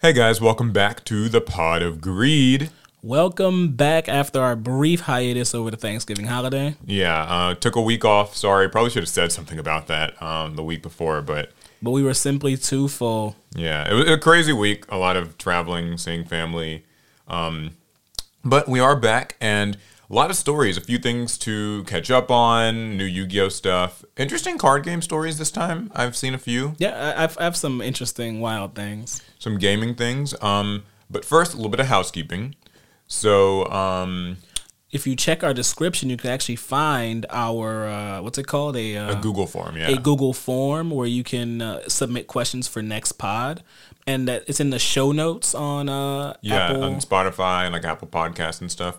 Hey guys, welcome back to the Pot of Greed. Welcome back after our brief hiatus over the Thanksgiving holiday. Yeah, uh, took a week off. Sorry, probably should have said something about that um, the week before, but But we were simply too full. yeah, it was a crazy week. A lot of traveling, seeing family. Um, but we are back and a lot of stories, a few things to catch up on, new Yu Gi Oh stuff. Interesting card game stories this time. I've seen a few. Yeah, I, I've, I have some interesting, wild things. some gaming things. Um, but first, a little bit of housekeeping. So, um, If you check our description, you can actually find our uh, what's it called a uh, a Google form, yeah. a Google form where you can uh, submit questions for next pod, and that it's in the show notes on uh, yeah, Apple. on Spotify and like Apple Podcasts and stuff.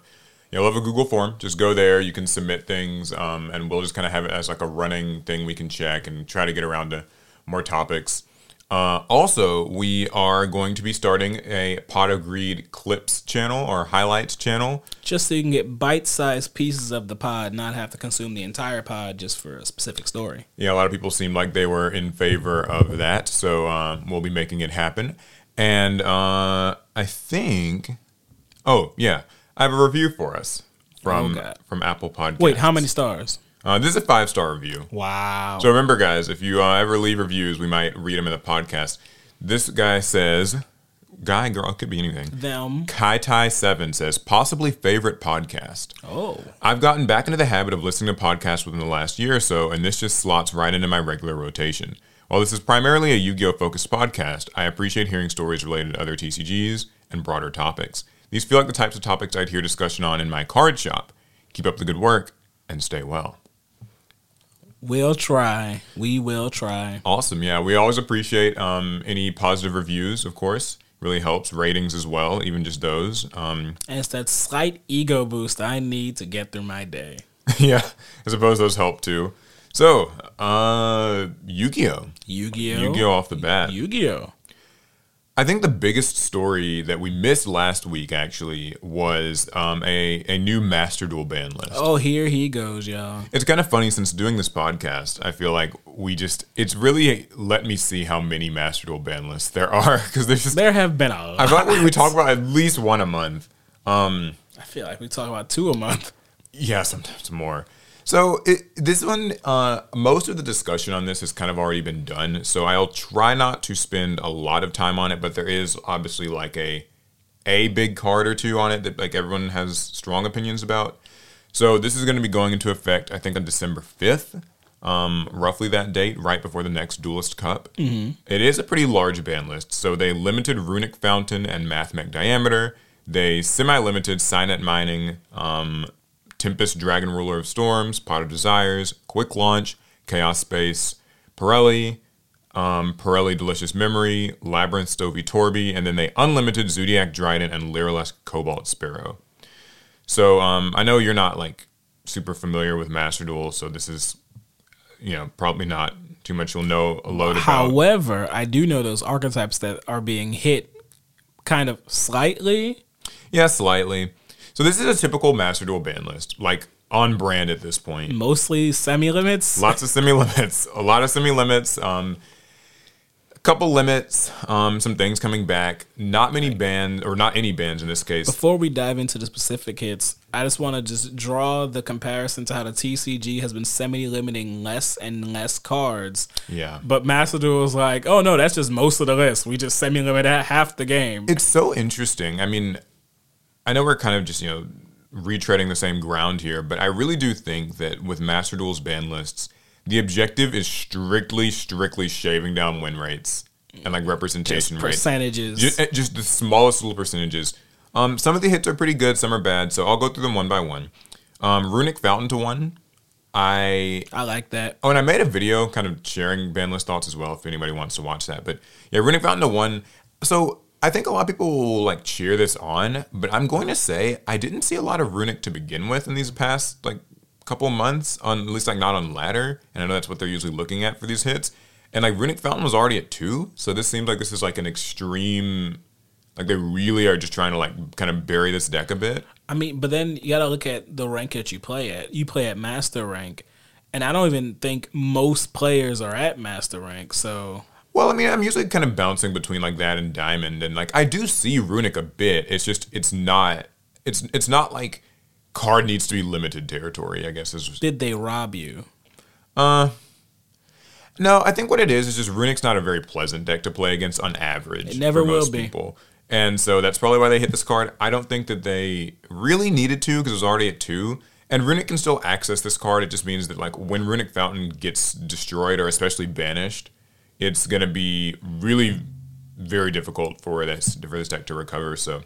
You'll have a Google form. Just go there. You can submit things, um, and we'll just kind of have it as like a running thing we can check and try to get around to more topics. Uh, also, we are going to be starting a Pot of Greed clips channel or highlights channel. just so you can get bite-sized pieces of the pod, not have to consume the entire pod just for a specific story. Yeah, a lot of people seemed like they were in favor of that, so uh, we'll be making it happen. And uh, I think, oh yeah, I have a review for us from Oh, from Apple Podcasts. Wait, how many stars? Uh, this is a five star review. Wow. So remember, guys, if you uh, ever leave reviews, we might read them in the podcast. This guy says, guy, girl, it could be anything. Them. Kai Tai Seven says, possibly favorite podcast. Oh. I've gotten back into the habit of listening to podcasts within the last year or so, and this just slots right into my regular rotation. While this is primarily a Yu Gi Oh! focused podcast, I appreciate hearing stories related to other TCGs and broader topics. These feel like the types of topics I'd hear discussion on in my card shop. Keep up the good work and stay well. We'll try. We will try. Awesome. Yeah, we always appreciate um, any positive reviews, of course. Really helps. Ratings as well, even just those. Um, And it's that slight ego boost I need to get through my day. yeah, I suppose those help too. So, uh, Yu Gi Oh! Yu-Gi-Oh. Yu Gi Oh! off the bat. Yu-Gi-Oh. I think the biggest story that we missed last week actually was um, a, a new Master Duel ban list. Oh, here he goes, y'all. It's kind of funny since doing this podcast, I feel like we just, it's really let me see how many Master Duel ban lists there are because there's just, There have been a lot. I feel like we, we talk about at least one a month. I feel like we talk about two a month. Yeah, sometimes more. So it, this one, uh, most of the discussion on this has kind of already been done. So I'll try not to spend a lot of time on it, but there is obviously like a a big card or two on it that like everyone has strong opinions about. So this is going to be going into effect, I think, on December fifth, um, roughly that date, right before the next Duelist Cup. Mm-hmm. is a pretty large ban list. So they limited Runick Fountain and Mathmech Diameter. They semi-limited Cynet Mining, um, Tempest Dragon Ruler of Storms, Pot of Desires, Quick Launch, Chaos Space, Pirelli, um, Pirelli Delicious Memory, Labrynth Stovie Torbie, and then they unlimited Zoodiac Drident and Lyrilusc Cobalt Sparrow. So um, I know you're not like super familiar with Master Duel, so this is you know probably not too much you'll know a load about. However, I do know those archetypes that are being hit kind of slightly. Yeah, slightly. So this is a typical Master Duel ban list, like on brand at this point. Mostly semi limits. Lots of semi limits, a lot of semi limits. Um, a couple limits, um, some things coming back. Not many bans, or not any bans in this case. Before we dive into the specific hits, I just want to just draw the comparison to how the TCG has been semi limiting less and less cards. Yeah. But Master Duel is like, oh no, that's just most of the list. We just semi limit half the game. It's so interesting. I mean, I know we're kind of just, you know, retreading the same ground here, but I really do think that with Master Duel's ban lists, the objective is strictly, strictly shaving down win rates and like representation rates. Percentages. Just, eh, just the smallest little percentages. Um, some of the hits are pretty good, some are bad, so I'll go through them one by one. Um, Runick Fountain to one. I I like that. Oh, and I made a video kind of sharing ban list thoughts as well if anybody wants to watch that. But yeah, Runick Fountain to one. So I think a lot of people will like cheer this on, but I'm going to say I didn't see a lot of Runick to begin with in these past like couple months on at least like not on ladder, and I know that's what they're usually looking at for these hits. And like Runick Fountain was already at two, so this seems like this is like an extreme. Like they really are just trying to like kind of bury this deck a bit. I mean, but then you gotta look at the rank that you play at. You play at master rank, and I don't even think most players are at master rank. So Well, I mean, I'm usually kind of bouncing between like that and diamond, and like I do see runick a bit. It's just it's not it's it's not like card needs to be limited territory. I guess is Did they rob you? uh. No, I think what it is is just runick's not a very pleasant deck to play against on average. It never for will most be. People. And so that's probably why they hit this card. I don't think that they really needed to because it was already at two. And Runick can still access this card. It just means that like when Runick Fountain gets destroyed or especially banished, it's gonna be really very difficult for this for this deck to recover. So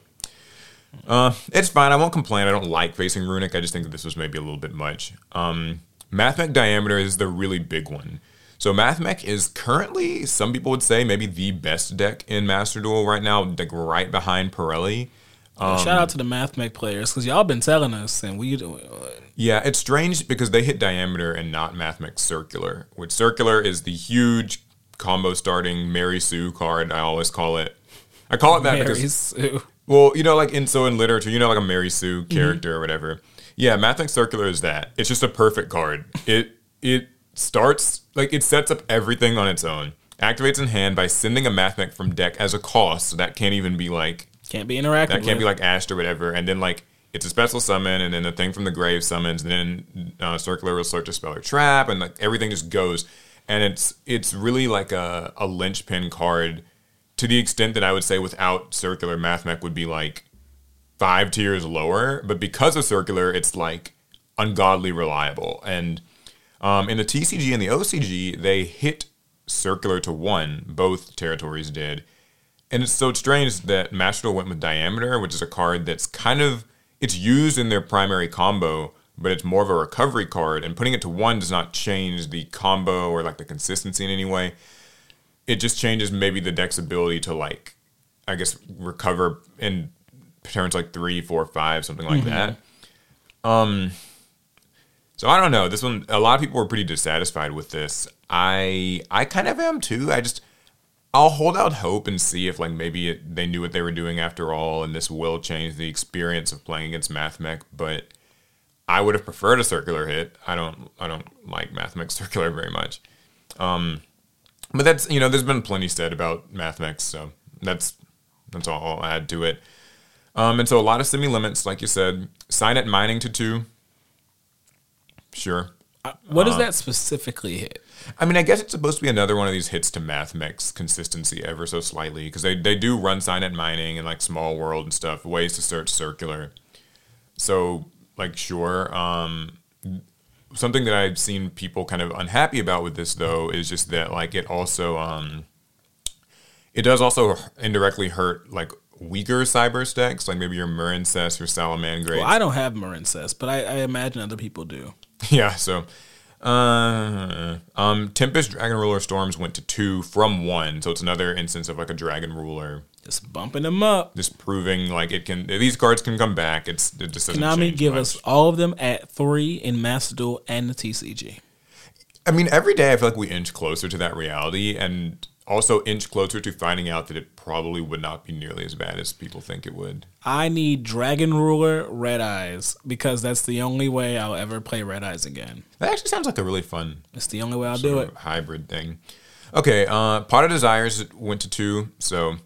uh, it's fine. I won't complain. I don't like facing Runick. I just think that this was maybe a little bit much. Um, Mathmech Diameter is the really big one. So Mathmech is currently, some people would say, maybe the best deck in Master Duel right now, like right behind Pirelli. Um, Shout out to the MathMech players because y'all been telling us, and we Yeah, it's strange because they hit diameter and not Mathmech circular, which circular is the huge combo starting Mary Sue card. I always call it. I call it that Mary because Sue. well, you know, like in so in literature, you know, like a Mary Sue character or whatever. Yeah, Mathmech Circular is that. It's just a perfect card. It it starts like it sets up everything on its own. Activates in hand by sending a Mathmech from deck as a cost. So that can't even be like Can't be interactive. that can't be like Ashed or whatever. And then like it's a special summon, and then the thing from the grave summons, and then uh, Circular will search a spell or trap, and like everything just goes. And it's it's really like a, a linchpin card to the extent that I would say without Circular, Mathmech would be like five tiers lower. But because of Circular, it's like ungodly reliable. And um, in the TCG and the OCG, they hit Circular to one. Both territories did. And it's so strange that Master went with Diameter, which is a card that's kind of it's used in their primary combo, but it's more of a recovery card. And putting it to one does not change the combo or like the consistency in any way. It just changes maybe the deck's ability to like, I guess, recover in turns like three, four, five, something like that. Um, so I don't know. This one, a lot of people were pretty dissatisfied with this. I I kind of am too. I just I'll hold out hope and see if like maybe it, they knew what they were doing after all, and this will change the experience of playing against Mathmech. But I would have preferred a circular hit. I don't I don't like Mathmech circular very much. Um, but that's you know there's been plenty said about Mathmech, so that's that's all I'll add to it. Um, and so a lot of semi limits, like you said, Cynet Mining to two. Sure. What uh, does that specifically hit? I mean, I guess it's supposed to be another one of these hits to Mathmech's consistency ever so slightly because they, they do run Cynet Mining and like small world and stuff, ways to search circular. So, like, sure. Um, something that I've seen people kind of unhappy about with this though is just that like it also um, it does also indirectly hurt like weaker Cyberse decks, like maybe your Marincess or Salamangreat. Well, I don't have Marincess, but I, I imagine other people do. Yeah, so uh, um, Tempest Dragon Ruler Storms went to two from one, so it's another instance of like a Dragon Ruler, Just bumping them up. just proving like it can. These cards can come back. It's it just doesn't Konami give much. us all of them at three in Master Duel and the TCG. I mean, every day I feel like we inch closer to that reality, and also inch closer to finding out that it probably would not be nearly as bad as people think it would. I need Dragon Ruler Red Eyes because that's the only way I'll ever play Red Eyes again. That actually sounds like a really fun It's the only way I'll do it. hybrid thing. Okay, uh, Pot of Desires went to two. So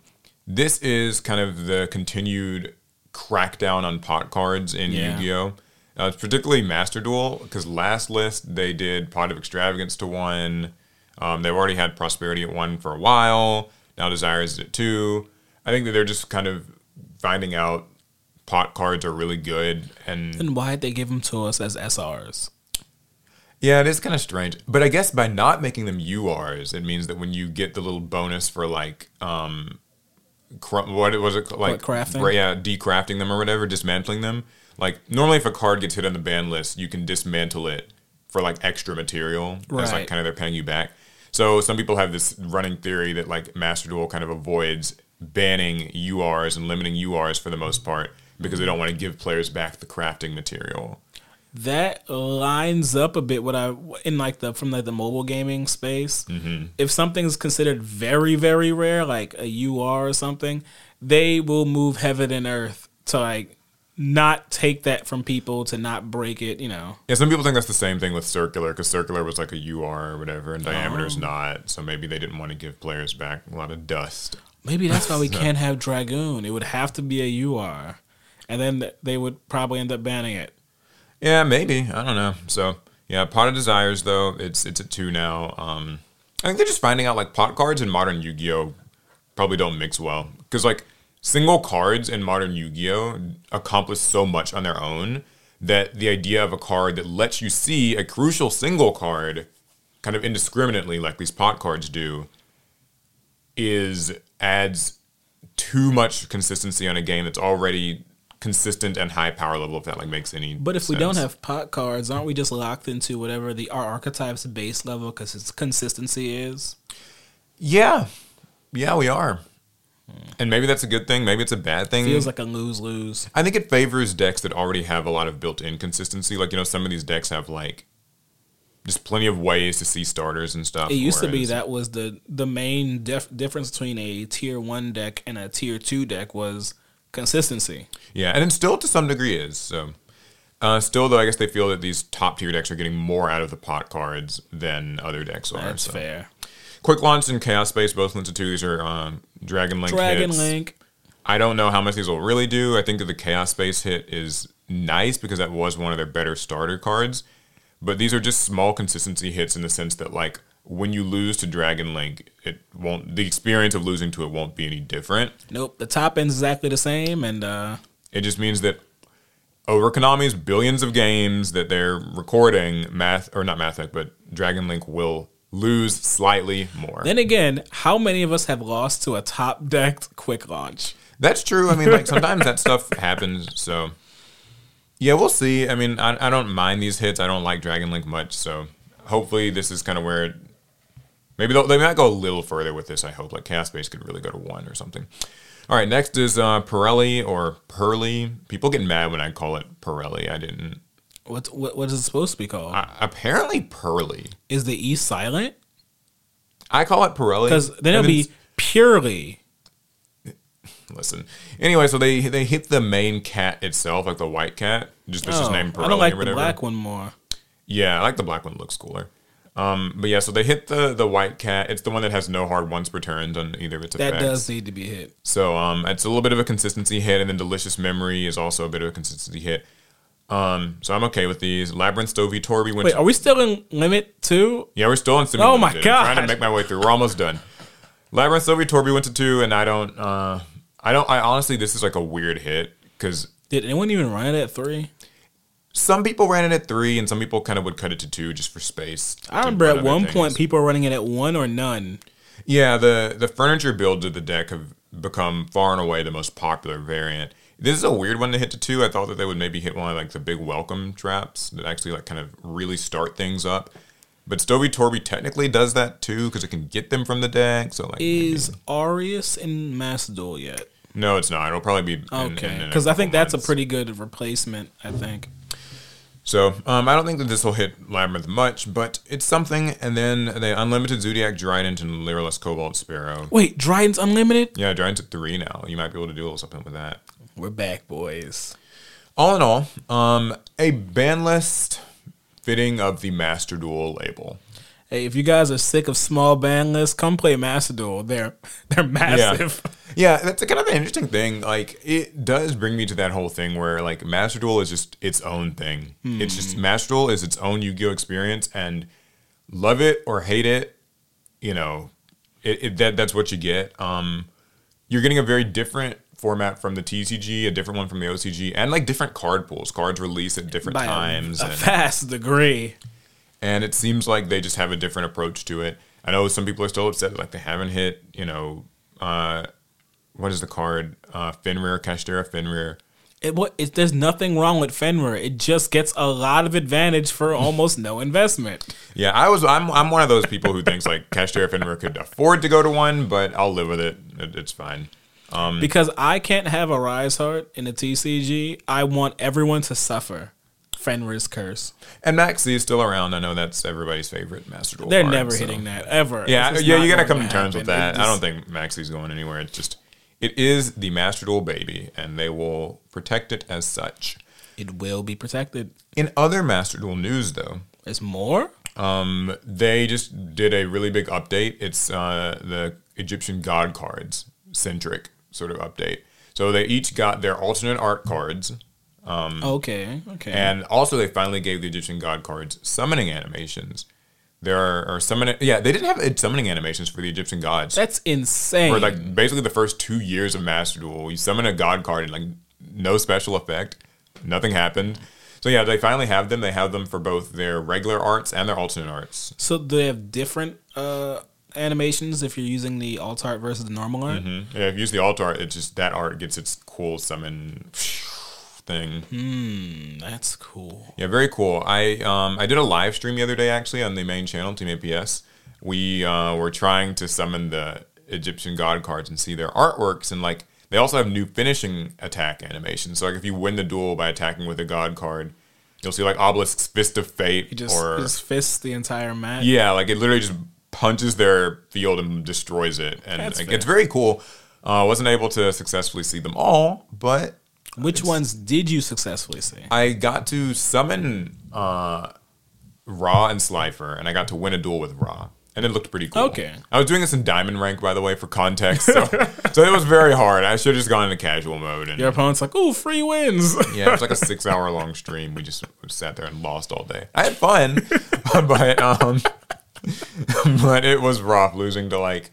this is kind of the continued crackdown on pot cards in Yeah. Yu-Gi-Oh. Uh, it's particularly Master Duel because last list they did Pot of Extravagance to one. Um, they've already had Prosperity at one for a while. Now desire is at two. I think that they're just kind of finding out pot cards are really good and Then why'd they give them to us as SRs? Yeah, it is kind of strange. But I guess by not making them URs, it means that when you get the little bonus for like um cr- what was it like crafting? right, yeah, decrafting them or whatever, dismantling them. Like normally if a card gets hit on the ban list, you can dismantle it for like extra material. That's like kind of they're paying you back. So some people have this running theory that like Master Duel kind of avoids banning URs and limiting URs for the most part because they don't want to give players back the crafting material. That lines up a bit what I in like the from like the mobile gaming space. Mm-hmm. If something's considered very very rare, like a UR or something, they will move heaven and earth to like not take that from people to not break it. You know, Yeah, some people think that's the same thing with circular because circular was like a UR or whatever, and diameter's Oh. not. So maybe they didn't want to give players back a lot of dust. maybe that's why we can't have dragoon. It would have to be a UR, and then they would probably end up banning it. Yeah, maybe. I don't know. So yeah, Pot of Desires though, it's it's at two now. Um, I think they're just finding out like pot cards in modern Yu-Gi-Oh probably don't mix well because like single cards in modern Yu-Gi-Oh accomplish so much on their own that the idea of a card that lets you see a crucial single card kind of indiscriminately like these pot cards do is adds too much consistency on a game that's already consistent and high power level if that like makes any But if we don't have pot cards, aren't we just locked into whatever the our archetype's base level because its consistency is? Yeah. Yeah, we are. And maybe that's a good thing. Maybe it's a bad thing. Feels like a lose lose. I think it favors decks that already have a lot of built in consistency. Like, you know, some of these decks have, like, just plenty of ways to see starters and stuff. It used to be that was the the main def- difference between a tier one deck and a tier two deck was consistency. Yeah, and it still to some degree is. So, uh, still, though, I guess they feel that these top tier decks are getting more out of the pot cards than other decks are. That's so. fair. Quick Launch and Chaos Space both to two. These are um, Dragon Link Dragon hits. Link. I don't know how much these will really do. I think that the Chaos Space hit is nice because that was one of their better starter cards. But these are just small consistency hits in the sense that like when you lose to Dragon Link, it won't the experience of losing to it won't be any different. Nope. The top end's exactly the same, and uh, It just means that over Konami's billions of games that they're recording, math or not math, but Dragon Link will lose slightly more. then again, how many of us have lost to a top decked quick launch? That's true. I mean, like sometimes that stuff happens. So, yeah, we'll see. I mean, I, I don't mind these hits. I don't like Dragon Link much. So, hopefully, this is kind of where it, maybe they'll, they might go a little further with this. I hope like Chaos Space could really go to one or something. All right, next is uh, Pirelli or Pearly. People get mad when I call it Pirelli. I didn't. What what what is it supposed to be called? Uh, apparently, Pearly. is the E silent? I call it Pirelli Because then it'll be purely. Listen. Anyway, so they they hit the main cat itself, like the white cat. Just that's just Oh, named Pirelli I don't like or the whatever. black one more. Yeah, I like the black one. Looks cooler. Um, but yeah, so they hit the the white cat. It's the one that has no hard once per turns on either of its That effects. does need to be hit. So um, it's a little bit of a consistency hit, and then delicious memory is also a bit of a consistency hit. Um, so I'm okay with these. Labrynth Stovie Torbie went. Wait, are we still in limit two? yeah, we're still in on. Oh my god! I'm Trying to make my way through. We're almost done. Labrynth Stovie Torbie went to two, and I don't. Uh, I don't. I honestly, this is like a weird hit because Did anyone even run it at three? some people ran it at three, and some people kind of would cut it to two just for space. I remember at one things. point people were running it at one or none. Yeah, the the furniture builds of the deck have become far and away the most popular variant. This is a weird one to hit to two. I thought that they would maybe hit one of like the big welcome traps that actually like kind of really start things up. But Stovie Torbie technically does that too because it can get them from the deck. So like, maybe- Is Arius in Master Duel yet? no, it's not. It'll probably be Okay, because I think that's a pretty good replacement. I think. So um, I don't think that this will hit Labrynth much, but it's something. And then the Unlimited Zoodiac Drident and Lyrilusc Cobalt Sparrow. Wait, Drident's unlimited. Yeah, Drident's at three now. You might be able to do a little something with that. We're back, boys. All in all, um, a ban list fitting of the Master Duel label. Hey, if you guys are sick of small band lists, come play Master Duel. They're they're massive. Yeah, yeah that's a kind of an interesting thing. Like, it does bring me to that whole thing where, like, Master Duel is just its own thing. It's just Master Duel is its own Yu Gi Oh experience, and love it or hate it, you know, it, it that that's what you get. Um, you're getting a very different format from the TCG, a different one from the OCG, and like different card pools. Cards release at different By times. a, and- vast degree. and it seems like they just have a different approach to it. I know some people are still upset, like they haven't hit, you know, uh, what is the card? Uh, Fenrir, Kashtira Fenrir. It, what, it, there's nothing wrong with Fenrir. It just gets a lot of advantage for almost no investment. Yeah, I was. I'm. I'm one of those people who thinks like Kashtira Fenrir could afford to go to one, but I'll live with it. it it's fine. Um, Because I can't have a Riseheart in a TCG. I want everyone to suffer Fenrir's curse. And Maxi is still around. I know that's everybody's favorite Master Duel. They're card, never so- hitting that ever. Yeah, yeah, you gotta come to terms with that. It I don't think Maxi's going anywhere. It's just It is the Master Duel baby, and they will protect it as such. It will be protected. In other Master Duel news, though, There's more. um, they just did a really big update. It's uh, the Egyptian god cards centric sort of update. So they each got their alternate art cards, Okay. Okay. and also they finally gave the Egyptian god cards summoning animations. There are, are summoning, yeah, they didn't have summoning animations for the Egyptian gods. That's insane. for like basically the first two years of Master Duel. You summon a god card and like no special effect, nothing happened. So yeah, they finally have them. They have them for both their regular arts and their alternate arts. so do they have different uh, animations if you're using the alt art versus the normal art? Mm-hmm. Yeah, if you use the alt art, it's just that art gets its cool summon thing. Mm, that's cool. Yeah, very cool. I um I did a live stream the other day actually on the main channel Team APS. We uh, were trying to summon the Egyptian god cards and see their artworks and like they also have new finishing attack animations. So like if you win the duel by attacking with a god card, you'll see like Obelisk's Fist of Fate He just or just fist the entire match. yeah, like it literally just punches their field and destroys it, and like, it's very cool. Uh, wasn't able to successfully see them all, but Which ones did you successfully see? I got to summon uh, Ra and Slifer, and I got to win a duel with Ra. and it looked pretty cool. Okay. I was doing this in diamond rank, by the way, for context, so, so it was very hard. I should have just gone into casual mode, and Your opponent's like, "Ooh, free wins." yeah, it was like a six-hour-long stream. We just sat there and lost all day. I had fun, but um, but it was rough losing to like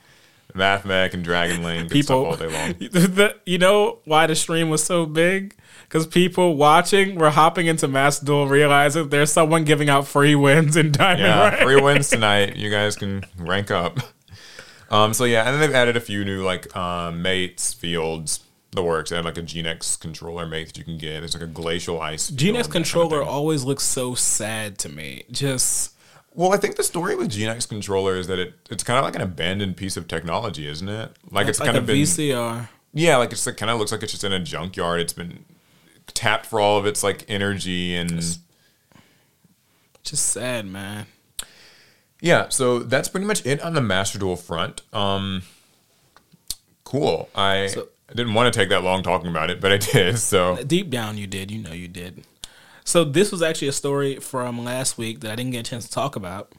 Math Mech and Dragon Link people, all day long. the, you know why the stream was so big? Because people watching were hopping into Master Duel, realizing there's someone giving out free wins in Diamond Yeah, Rank. free wins tonight. You guys can rank up. Um, so yeah, and then they've added a few new like um, mates, fields, the works. They had like a GeneX controller mate that you can get. There's like a glacial ice. that Genex kind of controller always looks so sad to me. Just Well, I think the story with GeneX controller is that it it's kind of like an abandoned piece of technology, isn't it? Like it's like kind of been VCR. yeah, like it's like kind of looks like it's just in a junkyard. It's been tapped for all of its like energy and Just sad, man. yeah. So that's pretty much it on the Master Duel front. Um, cool. I. So- I didn't want to take that long talking about it, but I did. So Deep down, you did. You know, you did. So this was actually a story from last week that I didn't get a chance to talk about.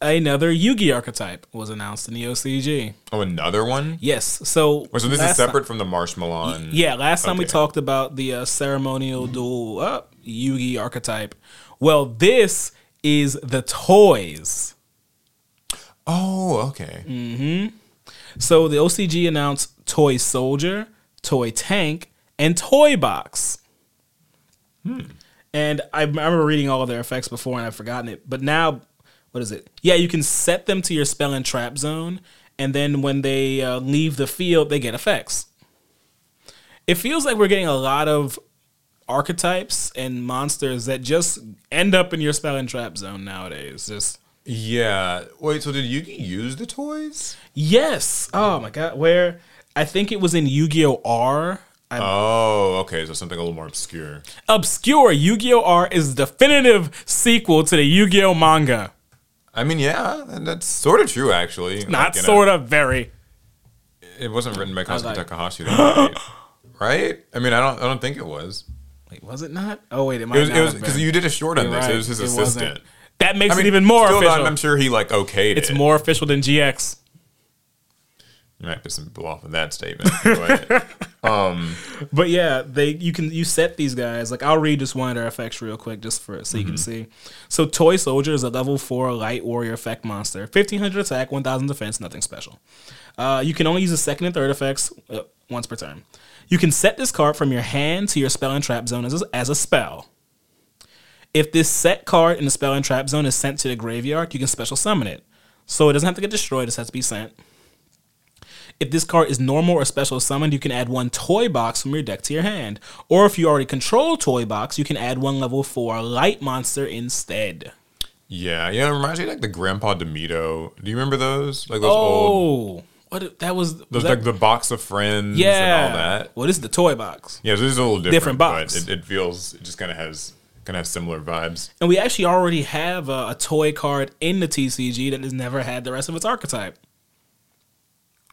Another Yugi archetype was announced in the OCG. oh, another one. Yes. So, Oh, so this is separate from the Marshmallow. Yeah, last time we talked about the uh, ceremonial duel uh, Yugi archetype. Well, this is the toys. Oh, okay. Hmm. So the OCG announced Toy Soldier, Toy Tank, and Toy Box. And I remember reading all of their effects before and I've forgotten it. But now, what is it? Yeah, you can set them to your spell and trap zone. And then when they uh, leave the field, they get effects. It feels like we're getting a lot of archetypes and monsters that just end up in your spell and trap zone nowadays. Just Yeah. Wait. So did Yugi use the toys? yes. Oh my god. Where I think it was in Yu-Gi-Oh! R. I Oh, okay. So something a little more obscure. Obscure Yu-Gi-Oh! R is the definitive sequel to the Yu-Gi-Oh! manga. I mean, yeah, that's sort of true, actually. Not sort of, very. It wasn't written by Kazuki like- Takahashi, though, right? right? I mean, I don't. I don't think it was. Wait, was it not? Oh wait, it might It was. not It was have because you did a short on You're this. right, It was his it wasn't. assistant. That makes I mean, it even more still, though, official. I'm sure he like okayed it's it. more official than GX. You might piss some people off with that statement. But But yeah, they you can you set these guys like I'll read just one of their effects real quick just for so you can see. So Toy Soldier is a level four light warrior effect monster, fifteen hundred attack, one thousand defense, nothing special. Uh, you can only use the second and third effects uh, once per turn. You can set this card from your hand to your spell and trap zone as a, as a spell. If this set card in the spell and trap zone is sent to the graveyard, you can special summon it. So it doesn't have to get destroyed; it just has to be sent. If this card is normal or special summoned, you can add one toy box from your deck to your hand. Or if you already control toy box, you can add one level four light monster instead. yeah, yeah, it reminds me of, like the Grandpa Demetto. Do you remember those? Like those old, Oh, what that was? was those that, like the box of friends yeah. and all that. Well, this is the toy box, Yeah, so this is a little different, Different box. it, it feels it just kind of has kind of has similar vibes. and we actually already have a, a toy card in the TCG that has never had the rest of its archetype.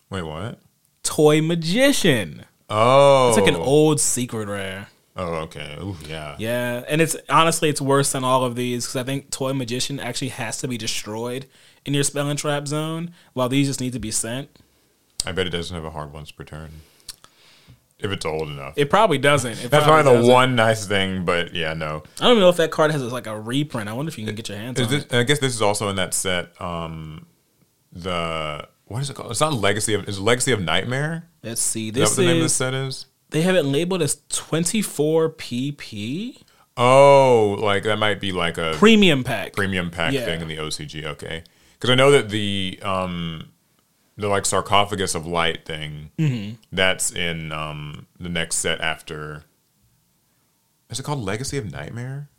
Wait, what? Toy Magician. Oh, It's like an old secret rare. Oh, okay. Ooh, yeah. Yeah, and it's honestly it's worse than all of these because I think Toy Magician actually has to be destroyed in your spell and trap zone, while these just need to be sent. I bet it doesn't have a hard once per turn. If it's old enough. It probably doesn't. It That's probably probably the doesn't. one nice thing, but yeah, no. I don't even know if that card has like a reprint. I wonder if you can get your hands Is on this, it. I guess this is also in that set. Um, the what is it called? It's not Legacy of. Is Legacy of Nightmare? Let's see. Is that what the name of the set is? they have it labeled as 24 PP Oh, like that might be like a premium pack. premium pack Yeah. thing in the OCG. Okay, because I know that the um the like sarcophagus of light thing Mm-hmm. that's in um the next set after. Is it called Legacy of Nightmare?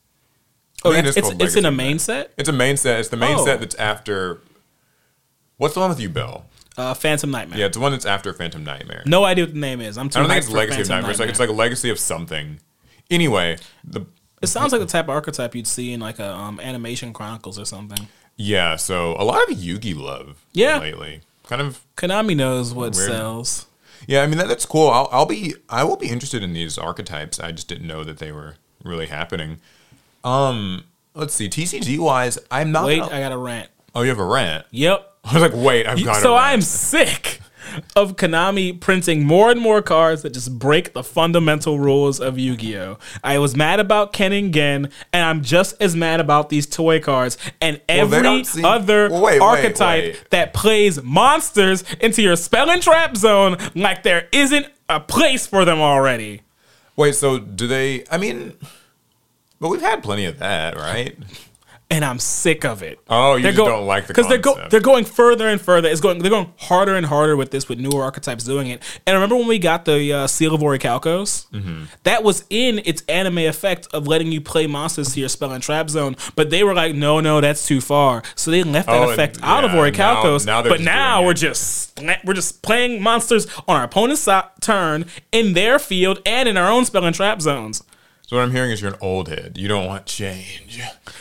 Oh, I think it it's, it's, it's in a main set. It's a main set. It's the main Oh. set that's after. What's the one with you, Bill? Uh, Phantom Nightmare. Yeah, it's the one that's after Phantom Nightmare. No idea what the name is. I'm too I don't think it's Legacy of Phantom Nightmare. It's like it's like a legacy of something. Anyway, the It sounds like the type of archetype you'd see in like a um, animation chronicles or something. yeah, so a lot of Yugi love Yeah. lately. Kind of Konami knows what Weird. sells. yeah. I mean that, that's cool. I'll, I'll be I will be interested in these archetypes. I just didn't know that they were really happening. Um, let's see. TCG wise, I'm not. Wait, gonna- I got a rant. oh, you have a rant. Yep. I was like, wait, I've got. so I'm sick of Konami printing more and more cards that just break the fundamental rules of Yu-Gi-Oh. I was mad about Ken and Gen, and I'm just as mad about these toy cards and every don't seem- other Well, wait, wait, archetype wait. that plays monsters into your spell and trap zone like there isn't a place for them already. Wait, so do they? I mean, but we've had plenty of that, right? And I'm sick of it. Oh, you just don't like the because they're go, they're going further and further. It's going they're going harder and harder with this with newer archetypes doing it. And remember when we got the uh, Seal of Orichalcos? Mm-hmm. That was in its anime effect of letting you play monsters to your spell and trap zone. But they were like, no, no, that's too far. So they left that Oh, and effect out of yeah, Orichalcos. now- now but now we're it. just we're just playing monsters on our opponent's turn in their field and in our own spell and trap zones. So what I'm hearing is you're an old head. You don't want change.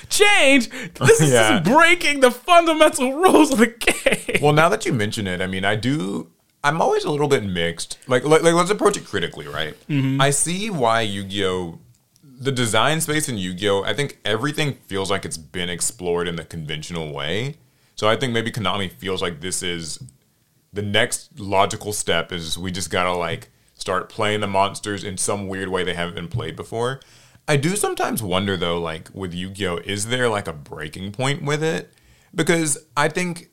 Change. This is Yeah. just breaking the fundamental rules of the game. Well, now that you mention it, I mean, I do. I'm always a little bit mixed. Like, like, like let's approach it critically, right? Mm-hmm. I see why Yu-Gi-Oh, the design space in Yu-Gi-Oh, I think everything feels like it's been explored in the conventional way. So I think maybe Konami feels like this is the next logical step. Is we just gotta like start playing the monsters in some weird way they haven't been played before. I do sometimes wonder though, like with Yu-Gi-Oh, is there like a breaking point with it? Because I think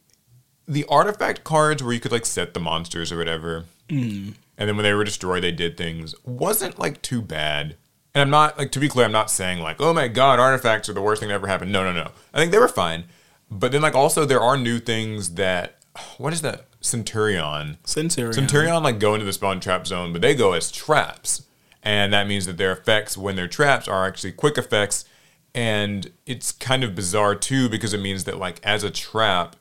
the artifact cards where you could like set the monsters or whatever, hmm. and then when they were destroyed, they did things wasn't like too bad. And I'm not like to be clear, I'm not saying like, oh my god, artifacts are the worst thing that ever happened. No, no, no. I think they were fine. But then like also there are new things that what is that Centurion? Centurion. Centurion like go into the spawn trap zone, but they go as traps. And that means that their effects when they're traps are actually quick effects. And it's kind of bizarre too because it means that like as a trap,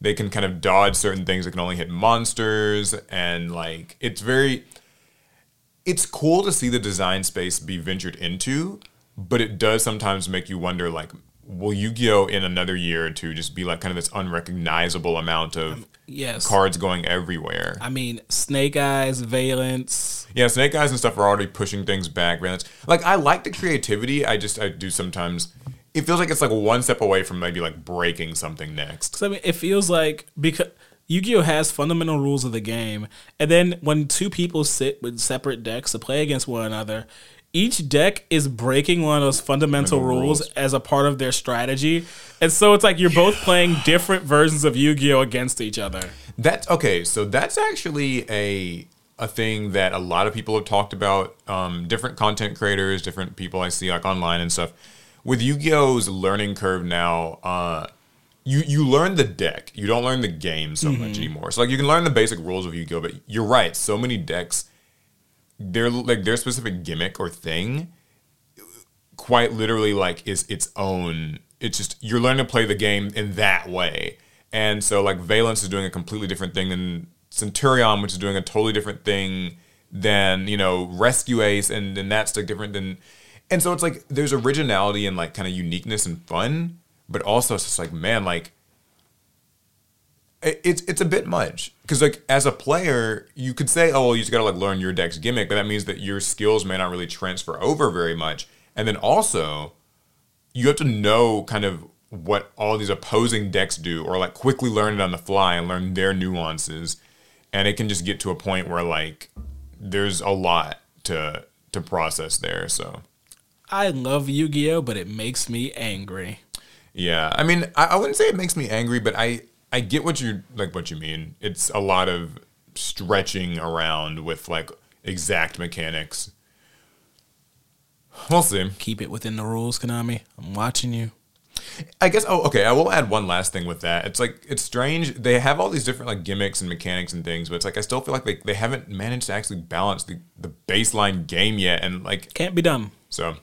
they can kind of dodge certain things that can only hit monsters and like it's very it's cool to see the design space be ventured into, but it does sometimes make you wonder like will Yu-Gi-Oh in another year or two just be like kind of this unrecognizable amount of Yes. cards going everywhere? I mean, Snake Eyes, Valence. Yeah, Snake Eyes and stuff are already pushing things back, Valence. Like I like the creativity. I just I do sometimes. It feels like it's like one step away from maybe like breaking something next. Because I mean, it feels like because Yu-Gi-Oh has fundamental rules of the game, and then when two people sit with separate decks to play against one another, each deck is breaking one of those fundamental rules, rules. as a part of their strategy, and so it's like you're both playing different versions of Yu-Gi-Oh against each other. That's okay. So that's actually a a thing that a lot of people have talked about. Um, different content creators, different people I see like online and stuff. With Yu-Gi-Oh's learning curve now, uh, you you learn the deck. You don't learn the game so much anymore. So like you can learn the basic rules of Yu-Gi-Oh, but you're right. So many decks, their like their specific gimmick or thing, quite literally like is its own. It's just you're learning to play the game in that way. And so like Valence is doing a completely different thing than Centurion, which is doing a totally different thing than, you know, Rescue Ace and then that's like different than and so it's like there's originality and like kind of uniqueness and fun, but also it's just like, man, like it's it's a bit much because like as a player, you could say, oh, well, you just gotta like learn your deck's gimmick, but that means that your skills may not really transfer over very much, and then also you have to know kind of what all these opposing decks do, or like quickly learn it on the fly and learn their nuances, and it can just get to a point where like there's a lot to to process there. So I love Yu Gi Oh, but it makes me angry. yeah, I mean, I, I wouldn't say it makes me angry, but I I get what you like what you mean. It's a lot of stretching around with like exact mechanics. We'll see. Keep it within the rules, Konami. I'm watching you. I guess. Oh, okay. I will add one last thing with that. It's like it's strange. They have all these different like gimmicks and mechanics and things, but it's like I still feel like they, they haven't managed to actually balance the, the baseline game yet. And like Can't be done. so,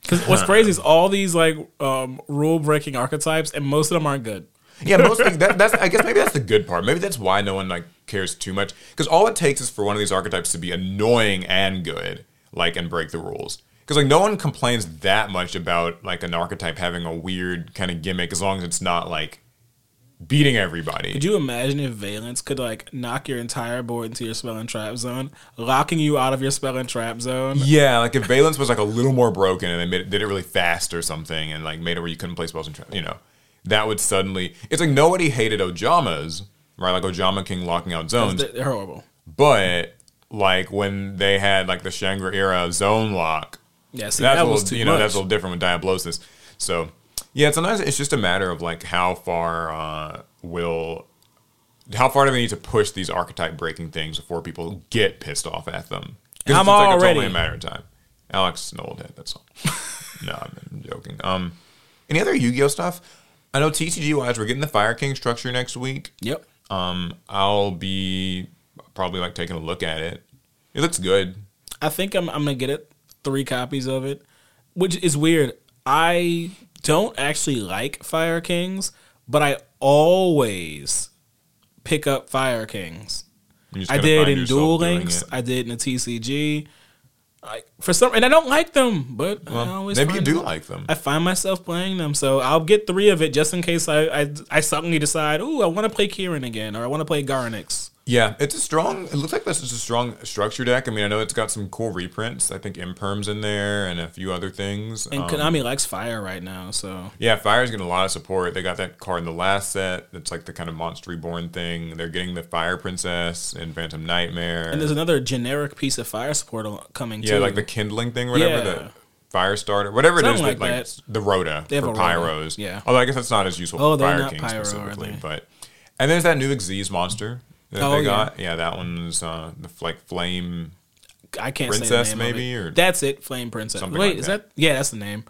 Because what's crazy is all these like um, rule breaking archetypes, and most of them aren't good. Yeah, most that, that's I guess maybe that's the good part. Maybe that's why no one like cares too much because all it takes is for one of these archetypes to be annoying and good, like and break the rules. Because like no one complains that much about like an archetype having a weird kind of gimmick as long as it's not like beating everybody. Could you imagine if Valence could like knock your entire board into your spell and trap zone, locking you out of your spell and trap zone? Yeah, like if Valence was like a little more broken and they made it, did it really fast or something and like made it where you couldn't play spells and tra- you know, that would suddenly. It's like nobody hated Ojamas, right? Like Ojama King locking out zones, They're horrible. but like when they had like the Shangri era zone lock, Yeah, see, that's that a was little, too you know much. that's a little different with Diablosis. So yeah, sometimes it's just a matter of like how far uh, will. How far do we need to push these archetype breaking things before people get pissed off at them? I'm it's like it's already- only a matter of time. Alex, an old head. That's all. no, I'm joking. Um, any other Yu-Gi-Oh stuff? I know TCG wise, we're getting the Fire King structure next week. Yep. Um, I'll be probably like taking a look at it. It looks good. I think I'm I'm gonna get it three copies of it, which is weird. I don't actually like Fire Kings, but I always pick up Fire Kings. I did in Duel Links. I did in the TCG. I, for some, and I don't like them, but I always maybe you do them- like them. I find myself playing them, so I'll get three of it just in case I I, I suddenly decide, oh, I want to play Kirin again, or I want to play Garunix. Yeah, it's a strong. It looks like this is a strong structure deck. I mean, I know it's got some cool reprints. I think Imperm's in there and a few other things. And Um, Konami likes fire right now, so yeah, Fire's getting a lot of support. They got that card in the last set. That's like the kind of monster reborn thing. They're getting the Fire Princess and Phantom Nightmare. and there's another generic piece of fire support coming yeah, too. like the kindling thing, or whatever Yeah. the fire starter, whatever it is, Something that, like like that. the Rhoda They have for pyros. yeah. although I guess that's not as useful Oh, for Fire King pyro, specifically. But and there's that new Xyz monster that Oh, they yeah. got. Yeah, that one's uh, the like flame. I can't Princess, say the name maybe, or- that's it, Flame Princess. Wait, like is that. that. Yeah, that's the name.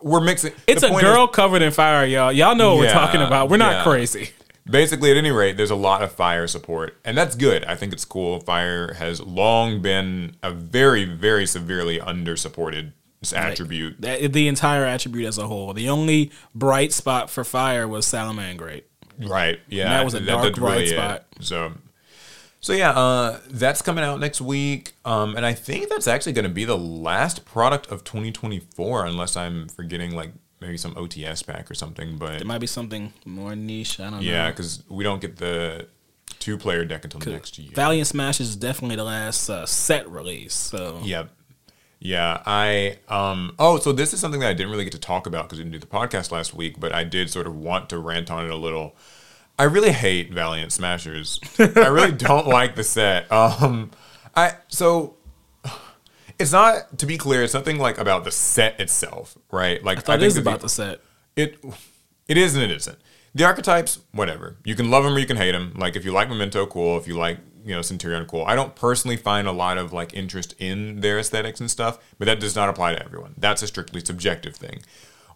We're mixing. It's a point is- girl covered in fire, y'all. Y'all know what Yeah, we're talking about. We're not yeah. crazy. basically, at any rate, there's a lot of fire support, and that's good. I think it's cool. Fire has long been a very, very severely under-supported attribute. That, the entire attribute as a whole. The only bright spot for fire was Salamangreat. Right. Yeah. that was a dark bright it. spot. So, so yeah, uh, that's coming out next week, um, and I think that's actually going to be the last product of 2024, unless I'm forgetting like maybe some OTS pack or something. But It might be something more niche. I don't yeah, know. because we don't get the two-player deck until next year. Valiant Smash is definitely the last uh, set release. So Yep. Yeah, I um oh, so this is something that I didn't really get to talk about because we didn't do the podcast last week, but I did sort of want to rant on it a little. I really hate Valiant Smashers. I really don't like the set. Um I so it's not to be clear, it's nothing like about the set itself, right? Like I thought it is about the set. it it is and it isn't. The archetypes, whatever. You can love them or you can hate them. Like if you like Memento, cool. If you like you know Centurion, cool. I don't personally find a lot of like interest in their aesthetics and stuff, but that does not apply to everyone. That's a strictly subjective thing.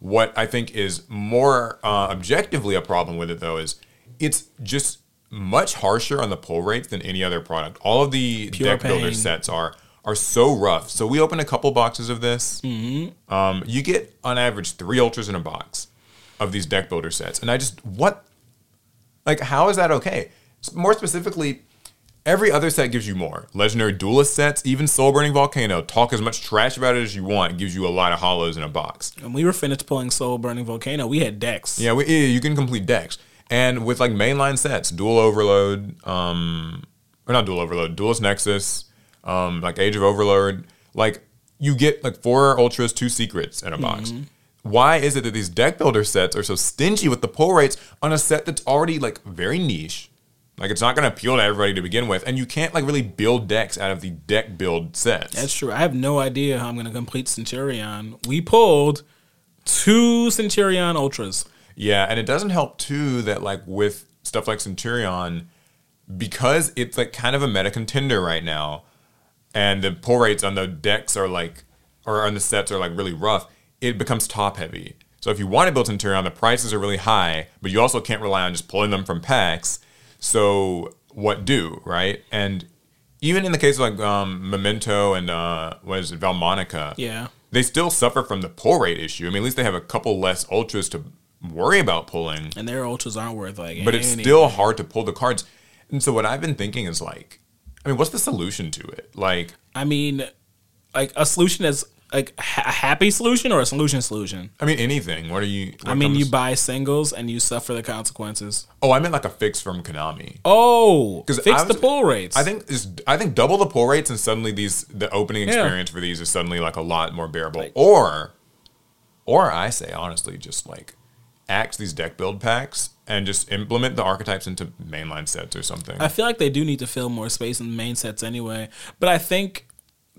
What I think is more uh, objectively a problem with it though is it's just much harsher on the pull rates than any other product. All of the Pure deck builder sets are are so rough. So we open a couple boxes of this. Mm-hmm. Um, you get on average three ultras in a box of these deck builder sets, and I just what, like, how is that okay? More specifically, every other set gives you more. Legendary duelist sets, even Soul Burning Volcano, talk as much trash about it as you want. Gives you a lot of hollows in a box. When we were finished pulling Soul Burning Volcano, we had decks. Yeah, we, yeah, you can complete decks. And with like mainline sets, Duel Overload, um, or not Duel Overload, Duelist Nexus, um, like Age of Overload, like you get like four ultras, two secrets in a box. Why is it that these deck builder sets are so stingy with the pull rates on a set that's already like very niche? Like it's not going to appeal to everybody to begin with, and you can't like really build decks out of the deck build sets. That's true. I have no idea how I'm going to complete Centurion. We pulled two Centurion Ultras. Yeah, and it doesn't help too that like with stuff like Centurion, because it's like kind of a meta contender right now, and the pull rates on the decks are like, or on the sets are like really rough. It becomes top heavy. So if you want to build Centurion, the prices are really high, but you also can't rely on just pulling them from packs. So what do right? And even in the case of like um, Memento and uh, what is it, Valmonica, Yeah. they still suffer from the pull rate issue. I mean, at least they have a couple less ultras to worry about pulling, And their Ultras aren't worth like but it's still hard to pull the cards. And so what I've been thinking is like, I mean, what's the solution to it? Like, I mean, like a solution that's like a happy solution or a solution solution. I mean, anything. What are you? what I mean, you buy singles and you suffer the consequences. Oh, I meant like a fix from Konami. Oh, 'Cause fix I the pull rates. I think is I think double the pull rates and suddenly these the opening Yeah. experience for these is suddenly like a lot more bearable. or or I say honestly, just like axe these deck build packs and just implement the archetypes into mainline sets or something. I feel like they do need to fill more space in the main sets anyway. But I think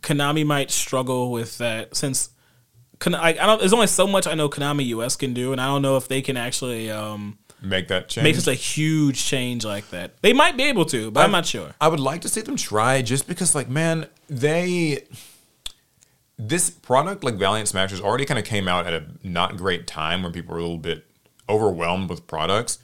Konami might struggle with that since I, I don't. There's only so much I know Konami US can do, and I don't know if they can actually um, Make that change. make such a huge change like that. They might be able to, but I'm, not sure. I would like to see them try just because, like, man, they. This product, like Valiant Smashers, already kind of came out at a not great time when people were a little bit overwhelmed with products.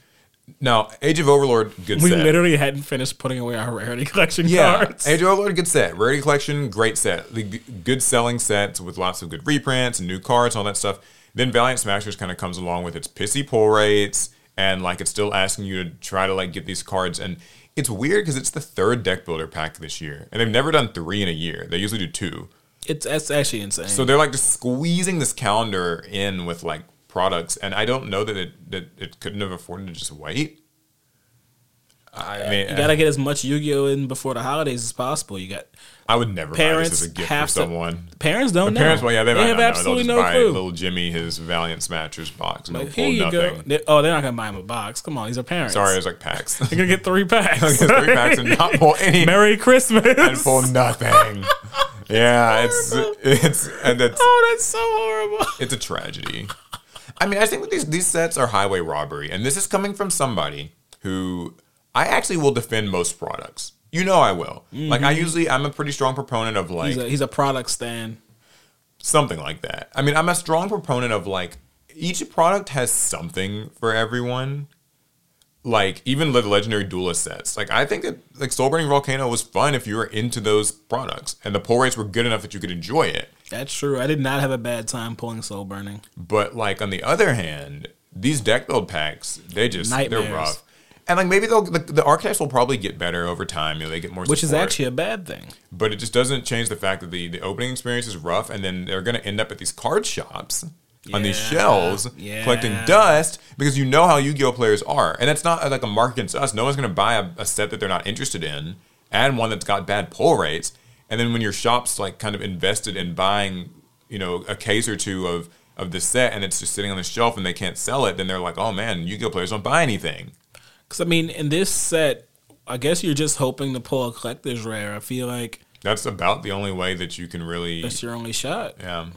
Now, Age of Overlord, good We literally hadn't finished putting away our rarity collection yeah, cards. Age of Overlord, good set. Rarity Collection, great set. The g- good selling sets with lots of good reprints and new cards, all that stuff. Then Valiant Smashers kind of comes along with its pissy pull rates and like it's still asking you to try to like get these cards and it's weird because it's the third deck builder pack this year and they've never done three in a year. They usually do two. It's that's actually insane. So they're like just squeezing this calendar in with like products, and I don't know that it that it couldn't have afforded to just wait. I mean, you gotta get as much Yu-Gi-Oh in before the holidays as possible. You got I would never buy parents this as a gift for have to- someone. parents don't know. Parents, well, yeah, they, might have not know. absolutely They'll no buy clue. little Jimmy his Valiant Smashers box Like, here you nothing. go. They- oh, they're not gonna buy him a box. Come on, these are parents. Sorry, it's like packs. they're gonna get three packs. Get three packs and not pull any Merry Christmas. and pull nothing. Yeah, it's it's and it's oh, that's so horrible. it's a tragedy. I mean, I think that these these sets are highway robbery, and this is coming from somebody who I actually will defend most products. You know, I will. Like, I mm-hmm. usually I'm a pretty strong proponent of like He's a, he's a product stand. something like that. I mean, I'm a strong proponent of like each product has something for everyone. Like even the legendary duelist sets. Like I think that like Soul Burning Volcano was fun if you were into those products, and the pull rates were good enough that you could enjoy it. That's true. I did not have a bad time pulling Soul Burning. But like on the other hand, these deck build packs, they just Nightmares. they're rough. And like maybe they'll the, the archetypes will probably get better over time. You know, they get more Which is actually a bad thing. but it just doesn't change the fact that the, the opening experience is rough and then they're going to end up at these card shops on these shelves yeah. collecting dust because you know how yu-gi-oh players are and that's not like a mark against us no one's going to buy a, a set that they're not interested in and one that's got bad pull rates and then when your shop's like kind of invested in buying you know a case or two of of the set and it's just sitting on the shelf and they can't sell it then they're like oh man yu-gi-oh players don't buy anything Because I mean, in this set, I guess you're just hoping to pull a collector's rare. I feel like that's about the only way that you can really that's your only shot. Yeah.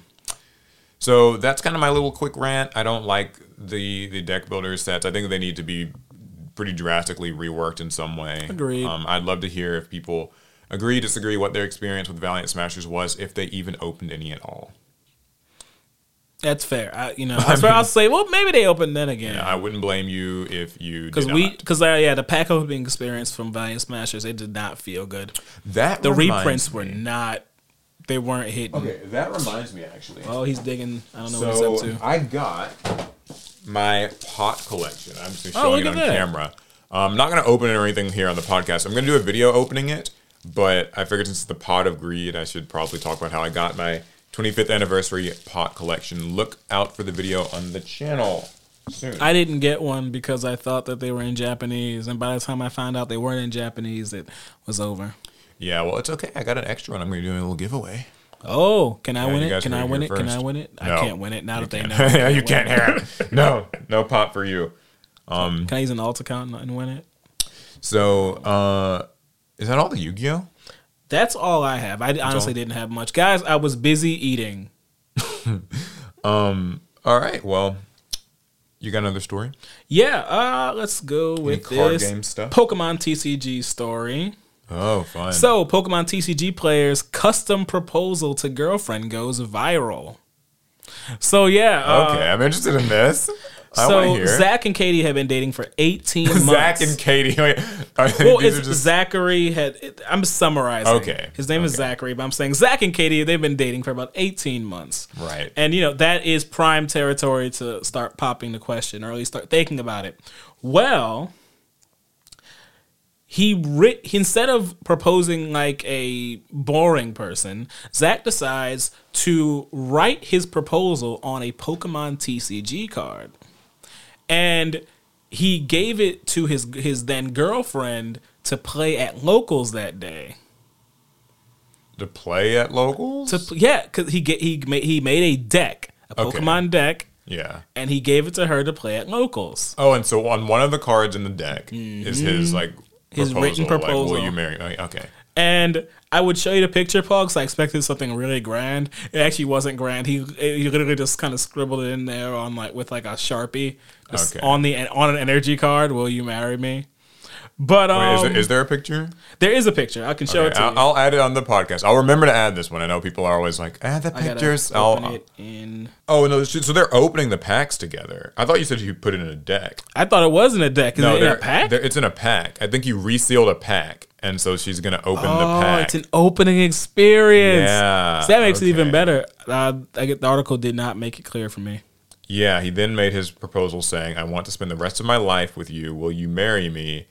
So that's kind of my little quick rant. I don't like the the deck builder sets. I think they need to be pretty drastically reworked in some way. Agreed. Um, I'd love to hear if people agree, disagree, what their experience with Valiant Smashers was, if they even opened any at all. That's fair. I, you know, I was I'll say, well, maybe they open then again. Yeah, I wouldn't blame you if you Because did we, not. because uh, yeah, the pack opening experience from Valiant Smashers, it did not feel good. That The reminds reprints were me- not, they weren't hitting. Okay, that reminds me actually. Oh, he's digging. I don't know what So he's up to. I got my pot collection. I'm just Oh, showing look it on that. camera. I'm not going to open it or anything here on the podcast. I'm going to do a video opening it, but I figured since it's the pot of greed, I should probably talk about how I got my 25th anniversary pot collection. Look out for the video on the channel. soon. I didn't get one because I thought that they were in Japanese, and by the time I found out they weren't in Japanese, it was over. yeah, well, it's okay. I got an extra one. I'm going to do a little giveaway. Oh, can I Yeah, win it? Can I win it? Can I win it? I can't win it now that they know. yeah, you can't hear it. No, no pot for you. Um, Can I use an alt account and win it? So, uh, is that all the Yu Gi Oh? That's all I have. I honestly didn't have much, guys. I was busy eating. Um. All right. Well, you got another story? Yeah, uh, let's go with card this game stuff? Pokemon TCG story. Oh, fun. So, Pokemon TCG players' custom proposal to girlfriend goes viral. So yeah, uh, okay, I'm interested in this. I so hear. Zach and Katie have been dating for 18 months. Zach and Katie. Wait, are, well, these it's are just- Zachary had. It, I'm summarizing. Okay, his name is. Zachary, but I'm saying Zach and Katie they've been dating for about 18 months. Right. and you know that is prime territory to start popping the question, or at least start thinking about it. Well, he ri- instead of proposing like a boring person, Zach decides to write his proposal on a Pokemon TCG card, and he gave it to his his then girlfriend to play at locals that day. to play at locals. To yeah, because he get he made he made a deck, a Okay. Pokemon deck, yeah. and he gave it to her to play at locals. Oh, and so on one of the cards in the deck is his like Mm-hmm. His written Like, proposal. will you marry? me? Okay. And I would show you the picture, Paul, because I expected something really grand. It actually wasn't grand. He he literally just kind of scribbled it in there on like with like a sharpie, Okay. on the on an energy card. Will you marry me? But um, Wait, is, there, is there a picture? there is a picture. I can show it to I'll, you. I'll add it on the podcast. I'll remember to add this one. I know people are always like, add the pictures. I'll, it in. oh no, so they're opening the packs together. I thought you said you put it in a deck. I thought it was in a deck. Is No, it in a pack? It's in a pack. I think you resealed a pack, and so she's gonna open the Oh, pack. it's an opening experience. Yeah, So that makes it even better. Uh, I get the article did not make it clear for me. Yeah, he then made his proposal saying, I want to spend the rest of my life with you. Will you marry me?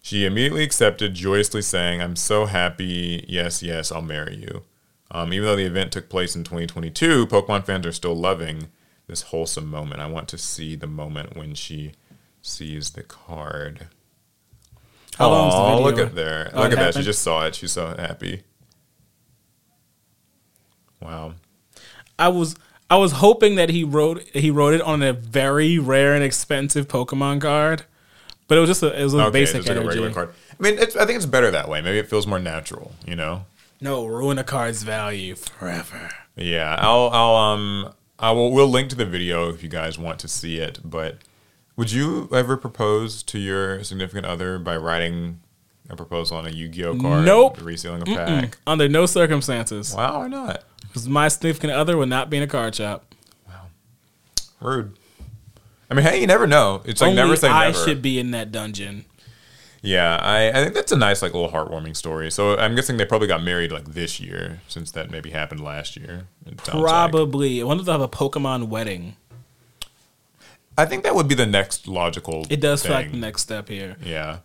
She immediately accepted, joyously saying, I'm so happy. Yes, yes, I'll marry you. Um, even though the event took place in 2022, Pokemon fans are still loving this wholesome moment. I want to see the moment when she sees the card. How long's the Aw, video? look at there. Oh, look it at that. She just saw it. She's so happy. Wow. I was I was hoping that he wrote he wrote it on a very rare and expensive Pokemon card, but it was just a it was a Okay, basic just like a energy. regular card. I mean, it's, I think it's better that way. Maybe it feels more natural, you know? No, ruin a card's value forever. Yeah, I'll, I'll, um, I will, we'll link to the video if you guys want to see it. But would you ever propose to your significant other by writing a proposal on a Yu-Gi-Oh card? Nope. Resealing a pack? Under no circumstances, Wow, why not? Because my significant other would not be in a card shop. Wow. Rude. I mean, hey, you never know. It's like Only never say I never. should be in that dungeon. Yeah, I, I think that's a nice, like, little heartwarming story. So I'm guessing they probably got married like this year, since that maybe happened last year. sounds like. Probably. I wonder if they'll have a Pokemon wedding. I think that would be the next logical. It does feel like the next step here. Yeah.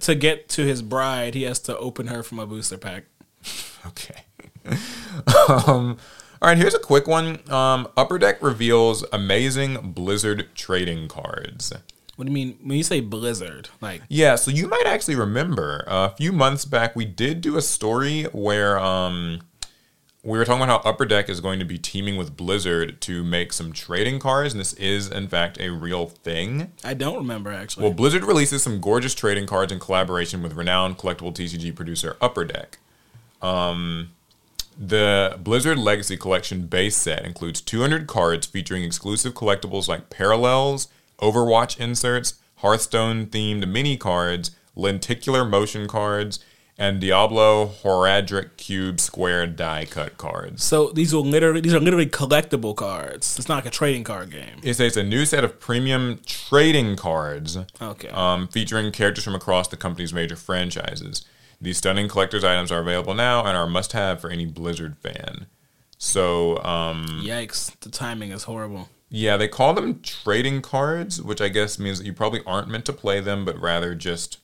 To get to his bride, he has to open her from a booster pack. Okay. um, all right, here's a quick one. Um, Upper Deck reveals amazing Blizzard trading cards. What do you mean when you say Blizzard? Like Yeah, so you might actually remember uh, a few months back we did do a story where um, we were talking about how Upper Deck is going to be teaming with Blizzard to make some trading cards, and this is in fact a real thing. I don't remember actually. Well, Blizzard releases some gorgeous trading cards in collaboration with renowned collectible TCG producer Upper Deck. Um, the Blizzard Legacy Collection base set includes 200 cards featuring exclusive collectibles like Parallels, Overwatch inserts, Hearthstone themed mini cards, lenticular motion cards, and Diablo Horadric Cube Square die cut cards. So these will literally these are literally collectible cards. It's not like a trading card game. It says a new set of premium trading cards Okay. um, featuring characters from across the company's major franchises. These stunning collector's items are available now and are a must have for any Blizzard fan. So, um, Yikes! The timing is horrible. yeah, they call them trading cards, which I guess means that you probably aren't meant to play them, but rather just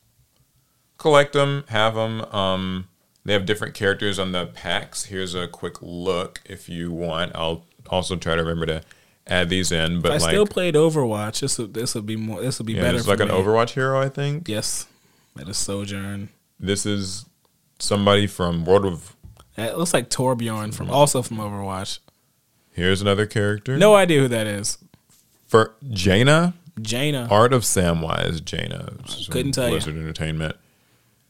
collect them, have them. Um, they have different characters on the packs. Here's a quick look if you want. I'll also try to remember to add these in, but I like still played Overwatch. This would this be more. This would be yeah, better. it's like an. Overwatch hero, I think. Yes, that is Sojourn. This is somebody from World of. It looks like Torbjorn from also from Overwatch. Here's another character. No idea who that is. for Jaina, Jaina. Art of Samwise. Jaina, Couldn't tell you. Blizzard Entertainment.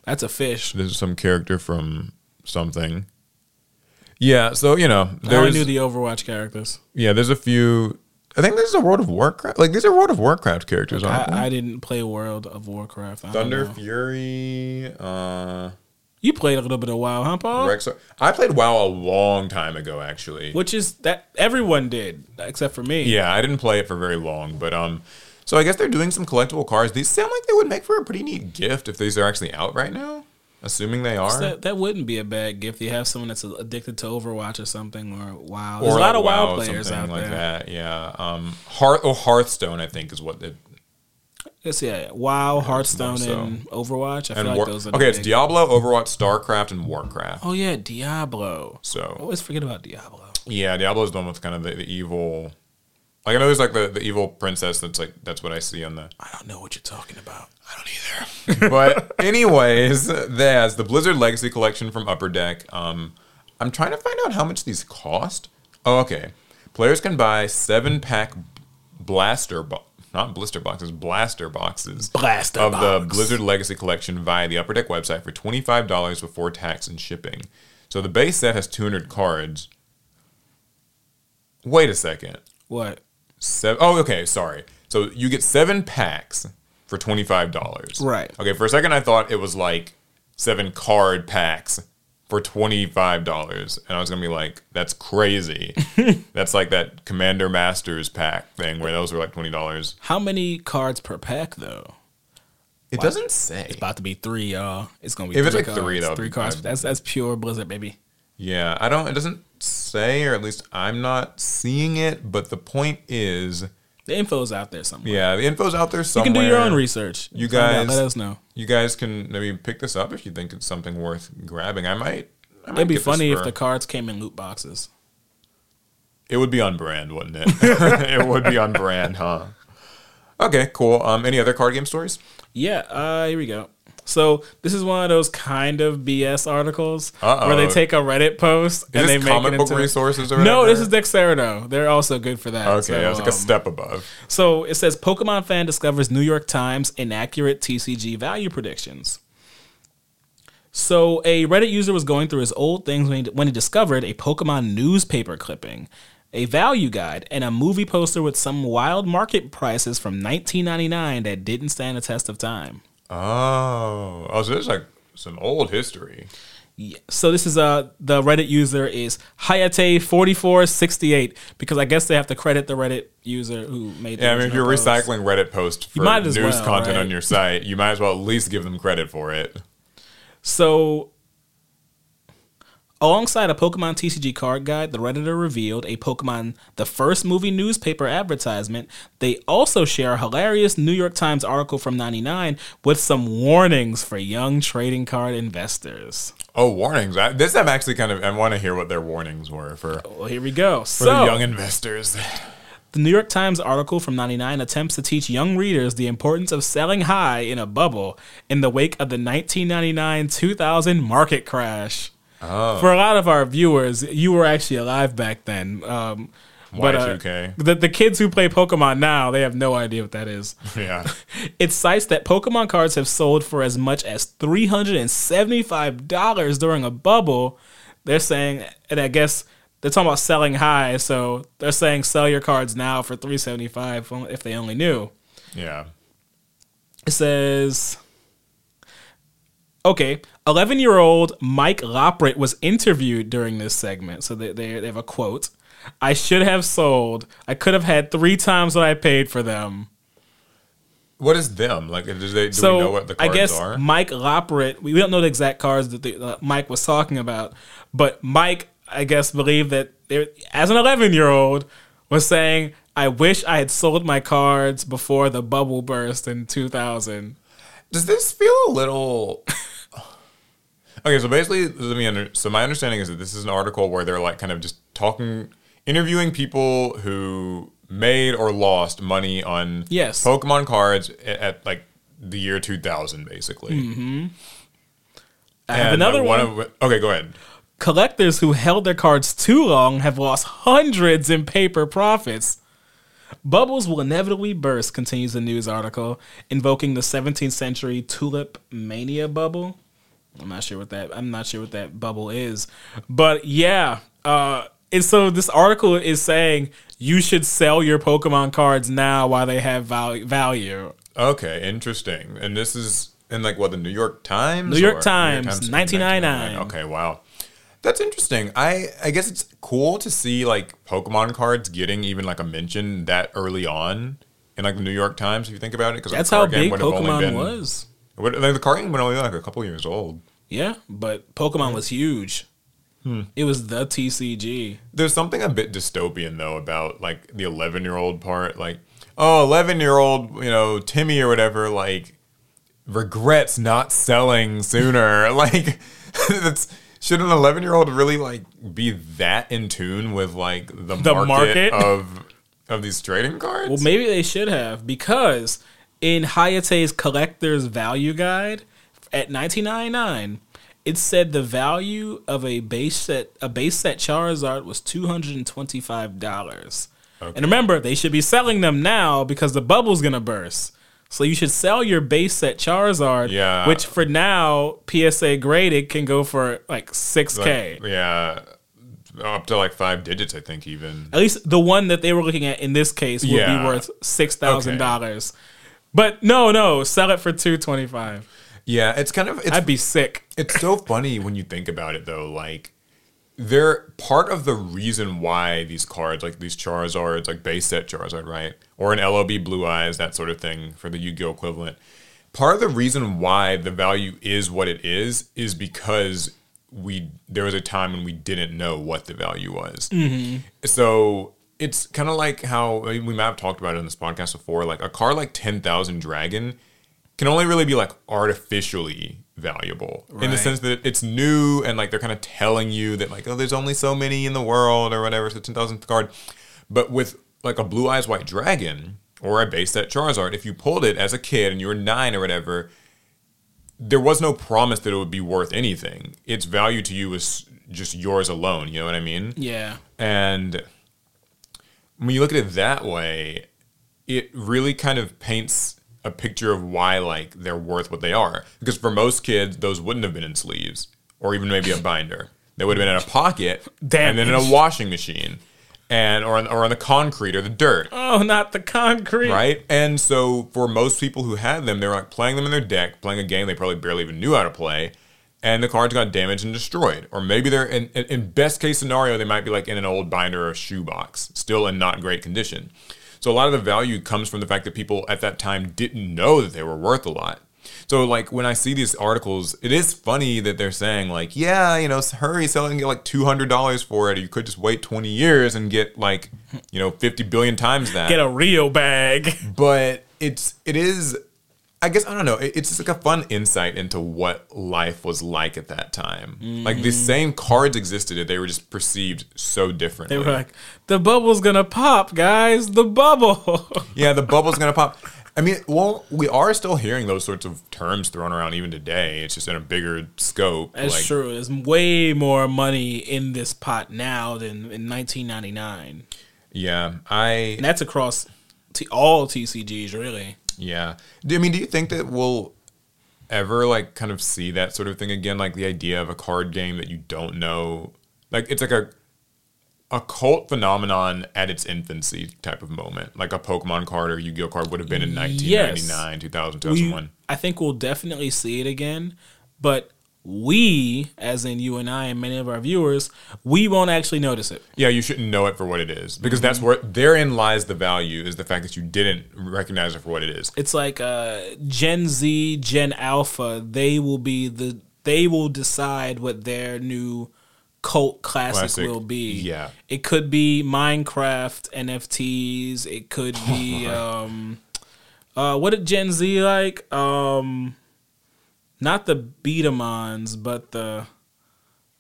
That's a fish. This is some character from something. Yeah, so you know, I only knew the Overwatch characters. yeah, there's a few. I think this is a World of Warcraft. Like these are World of Warcraft characters, aren't they? I, I didn't play World of Warcraft. I Thunder. Fury. Uh, You played a little bit of WoW, huh, Paul? Rex. I played WoW a long time ago, actually. Which is that everyone did except for me. Yeah, I didn't play it for very long, but um, so I guess they're doing some collectible cards. These sound like they would make for a pretty neat gift if these are actually out right now. Assuming they are, That, that wouldn't be a bad gift. You have someone that's addicted to Overwatch or something, or WoW. There's or a lot like of WoW or players out like there. that. Yeah, um, Hearth or Hearthstone, I think, is what it. Let's yeah, WoW, Hearthstone, so. and Overwatch. I feel And like those are the okay, it's Diablo, Overwatch, StarCraft, and Warcraft. Oh yeah, Diablo. I So always forget about Diablo. yeah, Diablo is the one with kind of the, the evil. Like I know there's like the, the evil princess. That's like that's what I see on the. I don't know what you're talking about. I don't either. but anyways, there's the Blizzard Legacy Collection from Upper Deck. Um, I'm trying to find out how much these cost. Oh, okay. Players can buy seven pack blaster, bo- not blister boxes, blaster boxes Blaster of the. Blizzard Legacy Collection via the Upper Deck website for twenty five dollars before tax and shipping. So the base set has 200 cards. Wait a second. What? Seven, oh, okay. Sorry. So you get seven packs for twenty five dollars. Right. Okay. For a second, I thought it was like seven card packs for twenty five dollars, and I was gonna be like, "That's crazy." That's like that Commander Masters pack thing where those were like twenty dollars. How many cards per pack though? It doesn't say. It's about to be three, y'all. It's gonna be If it's three like cards. three, would three cards. That's that's pure Blizzard, baby. Yeah, I don't. It doesn't say, or at least I'm not seeing it. But the point is, The info's out there somewhere. yeah, the info's out there somewhere. You can do your own research. You Find out, guys- let us know. You guys can maybe pick this up if you think it's something worth grabbing. I might. I might It'd be funny if the cards came in loot boxes. It would be on brand, wouldn't it? it would be on brand, huh? Okay, cool. Um, any other card game stories? Yeah, uh, here we go. So this is one of those kind of BS articles Uh-oh. where they take a Reddit post and they make comic it book into resources or No, this is Dexerto. They're also good for that. Okay, So, I was like a um, step above. So it says Pokemon fan discovers New York Times inaccurate TCG value predictions. So a Reddit user was going through his old things when he, when he discovered a Pokemon newspaper clipping, a value guide, and a movie poster with some wild market prices from 1999 that didn't stand the test of time. Oh, oh, so there's like some old history. Yeah. So this is uh the Reddit user is Hayate4468 because I guess they have to credit the Reddit user who made the Yeah, I mean, if you're post. recycling Reddit posts for might as news well, content right? on your site, you might as well at least give them credit for it. So, alongside a Pokemon TCG card guide, the Redditor revealed a Pokemon the first movie newspaper advertisement. They also share a hilarious New York Times article from 99 with some warnings for young trading card investors. Oh, warnings! I, this I'm actually kind of I want to hear what their warnings were for Well, here we go. for so, the young investors. The New York Times article from 99 attempts to teach young readers the importance of selling high in a bubble in the wake of the 1999 2000 market crash. For a lot of our viewers, you were actually alive back then. Um, but uh, Y2K. the, the kids who play Pokemon now, they have no idea what that is. Yeah. It cites that Pokemon cards have sold for as much as $375 during a bubble. They're saying, and I guess they're talking about selling high, so they're saying sell your cards now for 375 if they only knew. Yeah. It says, okay, 11 year old Mike Loprit was interviewed during this segment. So they, they, they have a quote I should have sold. I could have had three times what I paid for them. What is them? Like, do, they, do so we know what the cards I guess are? Mike Loprit, we don't know the exact cards that the, uh, Mike was talking about, but Mike, I guess, believed that there, as an 11 year old, was saying, I wish I had sold my cards before the bubble burst in 2000. Does this feel a little? okay, so basically, let me under. So my understanding is that this is an article where they're like kind of just talking, interviewing people who made or lost money on Yes. Pokemon cards at, at like the year 2000, basically. Mm-hmm. I have And, another uh, one. Of, okay, go ahead. Collectors who held their cards too long have lost hundreds in paper profits. Bubbles will inevitably burst, continues the news article, invoking the 17th century tulip mania bubble. I'm not sure what that I'm not sure what that bubble is. But yeah, uh and so this article is saying you should sell your Pokemon cards now while they have value. Okay, interesting. And this is in like what the New York Times. New York or- Times, 1999. 1999. Okay, wow, that's interesting. I I guess it's cool to see like Pokemon cards getting even like a mention that early on in like the New York Times. If you think about it, because That's how big Pokemon was. What, like, the card game was only like a couple years old. Yeah, but Pokemon was huge. Hmm. It was the TCG. There's something a bit dystopian though about like the 11 year old part. Like, oh, 11 year old, you know, Timmy or whatever, like regrets not selling sooner. like, that's should an 11 year old really like be that in tune with like the, The market, market? of of these trading cards? Well, maybe they should have because in Hayate's collector's value guide at 1999, it said the value of a base set a base set Charizard was two hundred and twenty five dollars. Okay. And remember, they should be selling them now because the bubble's gonna burst. So you should sell your base set Charizard, Yeah. which for now PSA graded can go for like six Like, k. yeah, up to like five digits, I think even. At least the one that they were looking at in this case would Yeah. be worth six thousand dollars. But no, no, sell it for two twenty five. Yeah, it's kind of it's I'd be sick. It's so funny when you think about it, though. Like, they're part of the reason why these cards, like these Charizards, like base set Charizard, right, or an LOB Blue Eyes, that sort of thing for the Yu-Gi-Oh equivalent. Part of the reason why the value is what it is is because we there was a time when we didn't know what the value was. Mm-hmm. So it's kind of like how I mean, we might have talked about it in this podcast before. Like a card like Ten Thousand Dragon can only really be like artificially valuable in the sense that it's new and like they're kind of telling you that like oh there's only so many in the world or whatever. It's So ten thousandth card, but with like a Blue Eyes White Dragon or a base set Charizard, if you pulled it as a kid and you were nine or whatever, there was no promise that it would be worth anything. Its value to you was just yours alone. You know what I mean? Yeah. And when you look at it that way, it really kind of paints a picture of why like they're worth what they are. Because for most kids, those wouldn't have been in sleeves or even maybe a binder. They would have been in a pocket and then in a washing machine and or on, or on the concrete or the dirt. Oh, not the concrete. Right? And so for most people who had them, they were like playing them in their deck, playing a game they probably barely even knew how to play, and the cards got damaged and destroyed. Or maybe they're in, in, in best case scenario, they might be like in an old binder or shoebox, still in not great condition. So a lot of the value comes from the fact that people at that time didn't know that they were worth a lot. So like when I see these articles, it is funny that they're saying like, yeah, you know, hurry, sell it and get like two hundred dollars for it. Or you could just wait twenty years and get like, you know, fifty billion times that Get a real bag. but it's it is i guess i don't know it's just like a fun insight into what life was like at that time like Mm. the same cards existed they were just perceived so differently They were like, the bubble's gonna pop, guys. The bubble. yeah the bubble's gonna pop i mean well we are still hearing those sorts of terms thrown around even today it's just in a bigger scope That's like, true. There's way more money in this pot now than in 1999, yeah i and that's across t- all TCGs, really. Yeah. Do, I mean, do you think that we'll ever like kind of see that sort of thing again? Like the idea of a card game that you don't know, like it's like a a cult phenomenon at its infancy type of moment, like a Pokemon card or Yu-Gi-Oh card would have been in 1999, 2000, We, 2001. I think we'll definitely see it again, but we, as in you and I and many of our viewers, we won't actually notice it. Yeah, you shouldn't know it for what it is because that's where therein lies the value is the fact that you didn't recognize it for what it is. It's like uh, Gen Z, Gen Alpha. They will be the. They will decide what their new cult classic, Classic, will be. yeah. it could be Minecraft NFTs. It could be um, uh, what did Gen Z like? Um, not the Beatamons, but the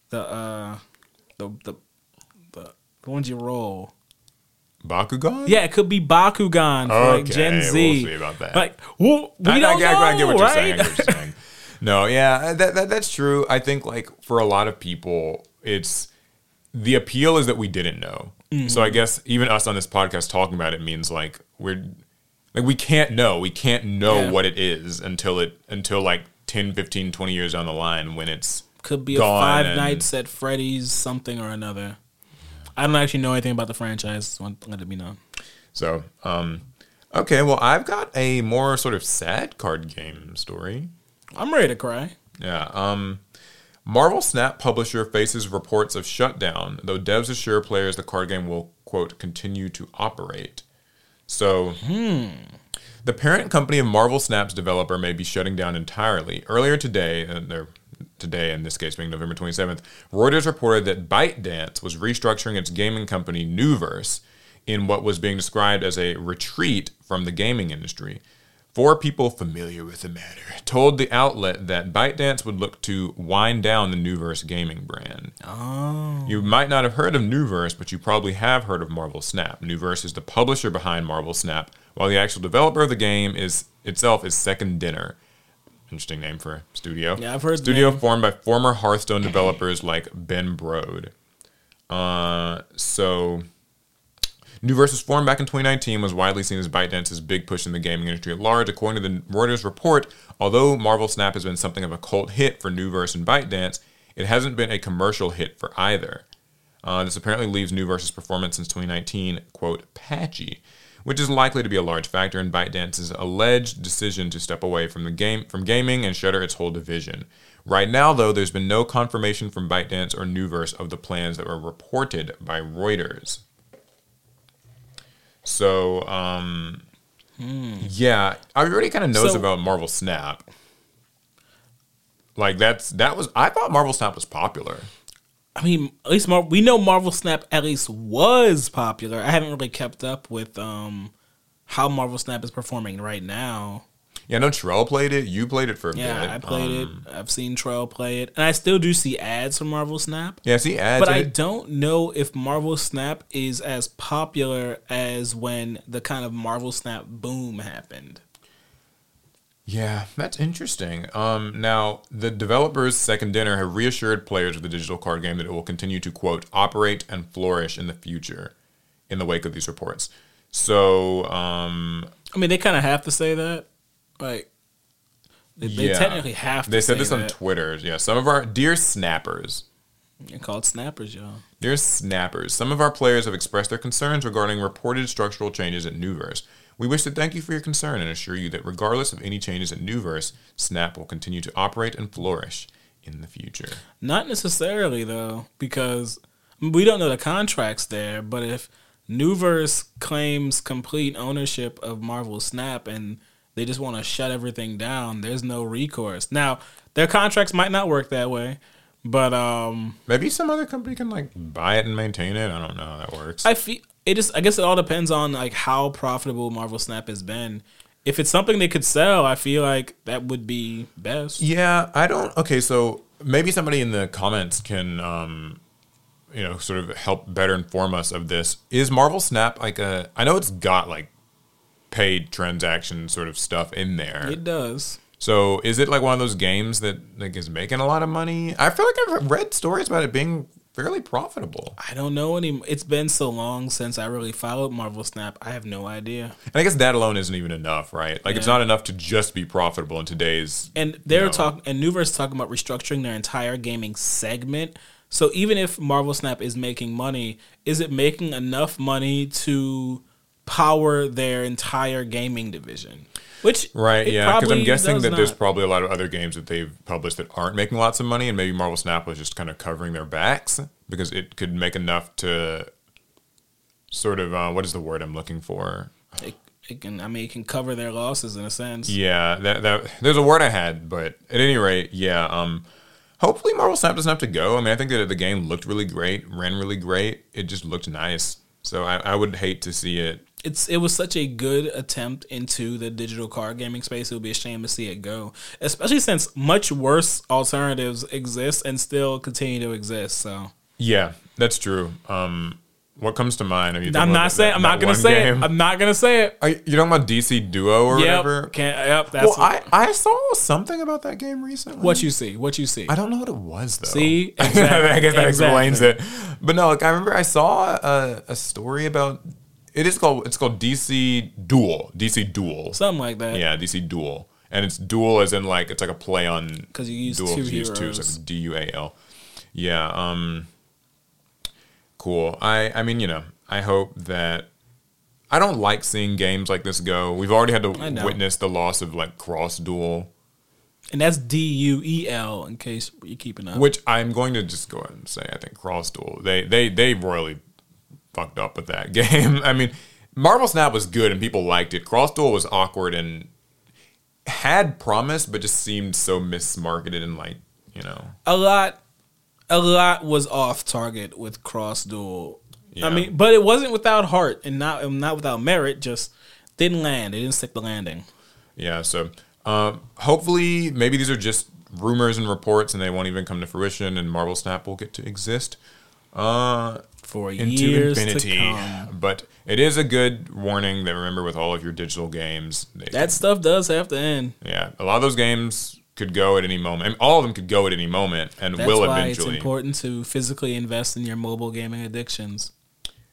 the uh the the the, the ones you roll. Bakugan? Yeah, it could be Bakugan for like Gen Okay, Z. we'll see about that. Like, well, we I, I, don't I, know, I get what you're saying. I right? what you're saying. No, yeah, that, that that's true. I think like for a lot of people, it's the appeal is that we didn't know. Mm-hmm. So I guess even us on this podcast talking about it means like we're like we can't know. We can't know Yeah. what it is until it until like 10, 15, 20 years down the line when it's Could be a Five and- Nights at Freddy's something or another. I don't actually know anything about the franchise. So let it be known. so um okay, well I've got a more sort of sad card game story. I'm ready to cry. Yeah. Um, Marvel Snap publisher faces reports of shutdown, though devs assure players the card game will, quote, continue to operate. So, the parent company of Marvel Snap's developer may be shutting down entirely. Earlier today, uh, or today in this case being November 27th, Reuters reported that ByteDance was restructuring its gaming company Nuverse in what was being described as a retreat from the gaming industry. Four people familiar with the matter told the outlet that ByteDance would look to wind down the Nuverse gaming brand. Oh. You might not have heard of Nuverse, but you probably have heard of Marvel Snap. Nuverse is the publisher behind Marvel Snap, while the actual developer of the game is itself is Second Dinner. Interesting name for a studio. Yeah, I've heard Studio formed by former Hearthstone developers like Ben Brode. Uh, so Nuverse was formed back in 2019, was widely seen as ByteDance's big push in the gaming industry at large. According to the Reuters report, although Marvel Snap has been something of a cult hit for Nuverse and ByteDance, it hasn't been a commercial hit for either. Uh, this apparently leaves Nuverse's performance since 2019, quote, patchy, which is likely to be a large factor in ByteDance's alleged decision to step away from the game from gaming and shutter its whole division. Right now, though, there's been no confirmation from ByteDance or Nuverse of the plans that were reported by Reuters. So, um, yeah, I already kind of knows So- about Marvel Snap. Like that's that was I thought Marvel Snap was popular. I mean, at least Mar- we know Marvel Snap at least was popular. I haven't really kept up with um how Marvel Snap is performing right now. Yeah, I know Trell played it. You played it for a Yeah, bit. I played Um, it. I've seen Trail play it, and I still do see ads for Marvel Snap. Yeah, see ads. But I it. don't know if Marvel Snap is as popular as when the kind of Marvel Snap boom happened. Yeah, that's interesting. Um, now, the developers, Second Dinner, have reassured players of the digital card game that it will continue to, quote, operate and flourish in the future in the wake of these reports. So, um, I mean, they kind of have to say that. Like, they, they yeah. technically have to They said this on. Twitter. Yeah, some of our dear snappers, They're called snappers, y'all. dear snappers, some of our players have expressed their concerns regarding reported structural changes at Nuverse. We wish to thank you for your concern and assure you that regardless of any changes at Nuverse, Snap will continue to operate and flourish in the future. Not necessarily though, because we don't know the contracts there. But if Nuverse claims complete ownership of Marvel Snap and they just want to shut everything down, there's no recourse. Now, their contracts might not work that way, but um, Maybe some other company can like buy it and maintain it. I don't know how that works. I feel it just. I guess it all depends on like how profitable Marvel Snap has been. If it's something they could sell, I feel like that would be best. yeah, I don't. Okay, so maybe somebody in the comments can, um, you know, sort of help better inform us of this. Is Marvel Snap like a? I know it's got like paid transaction sort of stuff in there. It does. So is it like one of those games that like is making a lot of money? I feel like I've read stories about it being fairly profitable. I don't know any. It's been so long since I really followed Marvel Snap. I have no idea. And I guess that alone isn't even enough, right? Like it's not enough to just be profitable in today's And they're No. talking, and Nuverse talking about restructuring their entire gaming segment. So even if Marvel Snap is making money, is it making enough money to power their entire gaming division? Which Right, it yeah, because I'm guessing does that there's probably a lot of other games that they've published that aren't making lots of money, and maybe Marvel Snap was just kind of covering their backs because it could make enough to sort of uh, what is the word I'm looking for? it, it can. I mean, it can cover their losses in a sense. Yeah, that that there's a word I had, but at any rate, yeah. Um, hopefully Marvel Snap doesn't have to go. I mean, I think that the game looked really great, ran really great. It just looked nice. So I, I would hate to see it. It's it was such a good attempt into the digital card gaming space. It would be a shame to see it go, especially since much worse alternatives exist and still continue to exist. So Yeah, that's true. Um, What comes to mind? Are you I'm not saying. that- I'm not gonna say game? it. I'm not gonna say it. Are you you talking about DC Duo or Yep. whatever? Can't, yep. That's Well, what, I, I saw something about that game recently. what you see. What you see. I don't know what it was though. See? I guess that Exactly. explains it. But no, like I remember I saw a, a story about it is called it's called DC Duel. DC Duel. Something like that. Yeah, DC Duel. And it's dual as in like it's like a play on 'Cause you use dual, two 'cause you use two, heroes. so it's D U A L. Yeah, um cool. I I mean, you know, I hope that I don't like seeing games like this go. We've already had to witness the loss of like Cross Duel, And that's D U E L. In case you're keeping up. which I'm going to just go ahead and say I think Cross Duel. They they they royally fucked up with that game. I mean, Marvel Snap was good and people liked it. Cross Duel was awkward and had promise, but just seemed so mismarketed and like you know. a lot a lot was off target with cross duel. Yeah. I mean, but it wasn't without heart and not and not without merit. Just didn't land. It didn't stick the landing. Yeah, so um, hopefully, maybe these are just rumors and reports, and they won't even come to fruition, and Marvel Snap will get to exist uh, For into years infinity. to come. But it is a good warning that remember with all of your digital games, they, That stuff does have to end. yeah, a lot of those games could go at any moment. I mean, all of them could go at any moment, and That's will why eventually. it's important to physically invest in your mobile gaming addictions.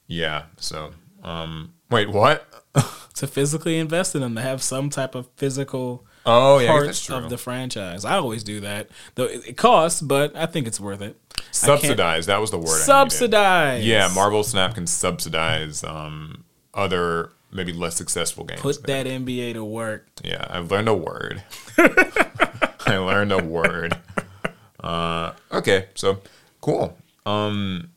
Yeah. So, um, wait, what? To physically invest in them, to have some type of physical Oh, yeah, I part that's true. of the franchise. I always do that. Though it it costs, but I think it's worth it. I can't- Subsidize. That was the word. I needed. Subsidize. Yeah, Marvel Snap can subsidize um, other maybe less successful games. Put that NBA to work. Yeah, I've learned a word. I learned a word. Uh, okay, so cool. Um,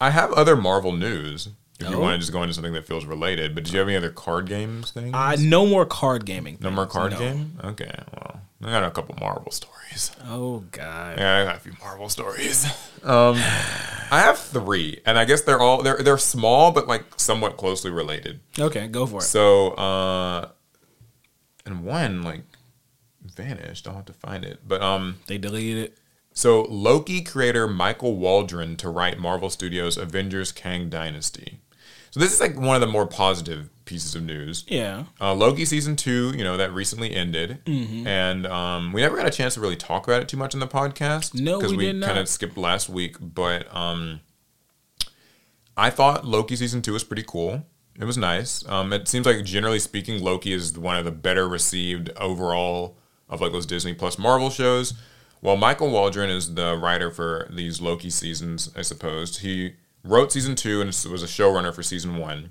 I have other Marvel news. If you want to just go into something that feels related, but did you have any other card games things? Uh, no more card gaming. no more card no. game. Okay, well, I got a couple Marvel stories. Oh God. Yeah, I got a few Marvel stories. Um, I have three, and I guess they're all they're they're small, but like somewhat closely related. Okay, go for it. So, uh, and one like vanished. I'll have to find it. But um, They deleted it. so Loki creator Michael Waldron to write Marvel Studios' Avengers Kang Dynasty. So this is like one of the more positive pieces of news. Yeah. Uh, Loki season two, you know, that recently ended, Mm-hmm. and um, we never got a chance to really talk about it too much in the podcast. No, we we kind of skipped last week. But um, I thought Loki season two was pretty cool. It was nice. Um, it seems like generally speaking, Loki is one of the better received overall of like those Disney Plus Marvel shows. While Michael Waldron is the writer for these Loki seasons, I suppose he wrote season two and was a showrunner for season one.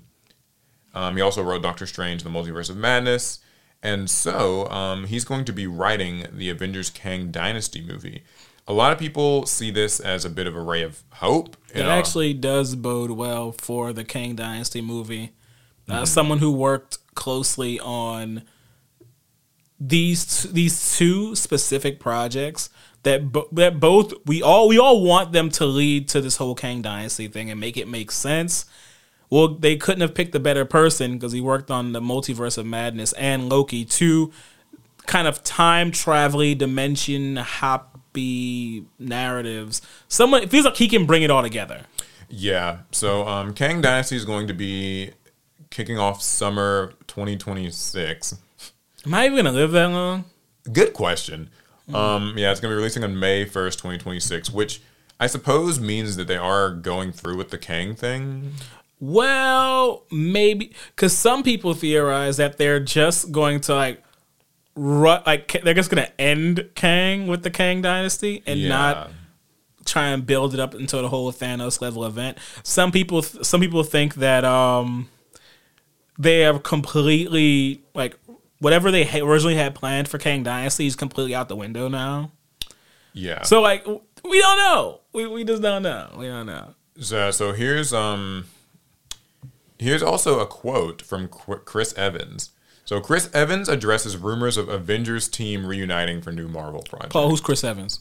Um, he also wrote Doctor Strange: The Multiverse of Madness, and so um, he's going to be writing the Avengers Kang Dynasty movie. A lot of people see this as a bit of a ray of hope. It know. actually does bode well for the Kang Dynasty movie. Uh, Mm-hmm. someone who worked closely on these these two specific projects that bo- that both we all we all want them to lead to this whole Kang Dynasty thing and make it make sense. Well, they couldn't have picked a better person because he worked on the Multiverse of Madness and Loki, two kind of time travel dimension happy narratives. Someone it feels like he can bring it all together. Yeah. So um, Kang Dynasty is going to be kicking off summer 2026. Am I even gonna live that long? Good question. Um, yeah, it's going to be releasing on May 1st, 2026, which I suppose means that they are going through with the Kang thing. Well, maybe because some people theorize that they're just going to like, ru- like they're just gonna end Kang with the Kang Dynasty and Yeah. not try and build it up into the whole Thanos level event. Some people, some people think that um, they have completely like whatever they ha- originally had planned for Kang Dynasty is completely out the window now. Yeah. So like, we don't know. We we just don't know. We don't know. So, so here's um here's also a quote from Qu- Chris Evans. So Chris Evans addresses rumors of Avengers team reuniting for new Marvel project. Paul, who's Chris Evans?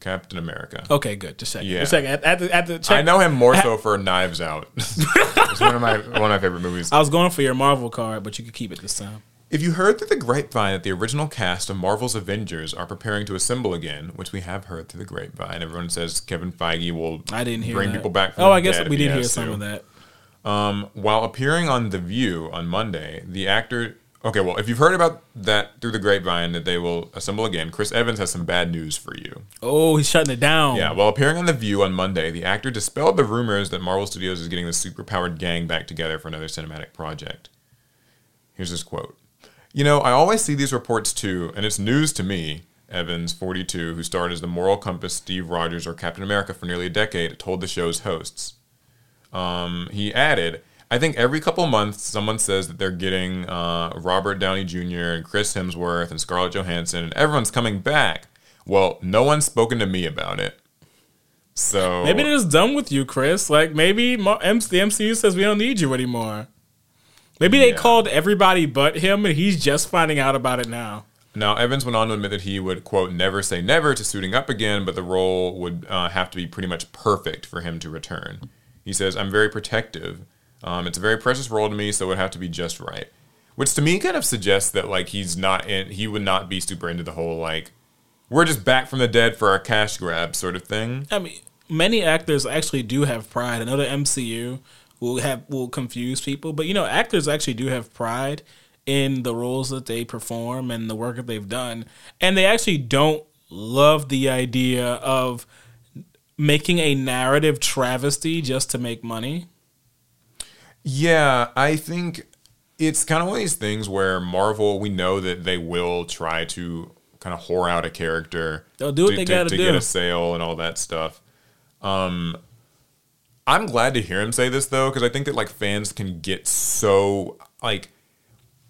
Captain America. Okay, good. Just second. Yeah. Just checking. At, at the, at the check, I know him more so for Knives Out. it's one of my one of my favorite movies. I was going for your Marvel card, but you could keep it this time. If you heard through the grapevine that the original cast of Marvel's Avengers are preparing to assemble again, which we have heard through the grapevine, everyone says Kevin Feige will I didn't hear bring that. people back. From oh, I guess we he did hear some to. of that. Um, while appearing on The View on Monday, the actor. Okay, well, if you've heard about that through the grapevine that they will assemble again, Chris Evans has some bad news for you. Oh, he's shutting it down. Yeah, while appearing on The View on Monday, the actor dispelled the rumors that Marvel Studios is getting the superpowered gang back together for another cinematic project. Here's his quote You know, I always see these reports too, and it's news to me. Evans, 42, who starred as the moral compass Steve Rogers or Captain America for nearly a decade, told the show's hosts. Um, he added, I think every couple months someone says that they're getting uh, Robert Downey Jr. and Chris Hemsworth and Scarlett Johansson and everyone's coming back. Well, no one's spoken to me about it. So Maybe they're just done with you, Chris. Like maybe the MCU says we don't need you anymore. Maybe they Yeah. called everybody but him, and he's just finding out about it now. Now, Evans went on to admit that he would, quote, never say never to suiting up again, but the role would uh, have to be pretty much perfect for him to return. He says, I'm very protective. Um, it's a very precious role to me, so it would have to be just right. Which to me kind of suggests that, like, he's not in, he would not be super into the whole, like, we're just back from the dead for our cash grab sort of thing. I mean, many actors actually do have pride. I know the MCU will have will confuse people, but you know, actors actually do have pride in the roles that they perform and the work that they've done, and they actually don't love the idea of making a narrative travesty just to make money. Yeah, I think it's kind of one of these things where Marvel, we know that they will try to kind of whore out a character. They'll do what to, they do to do. get a sale and all that stuff. Um, I'm glad to hear him say this though, because I think that like fans can get so like.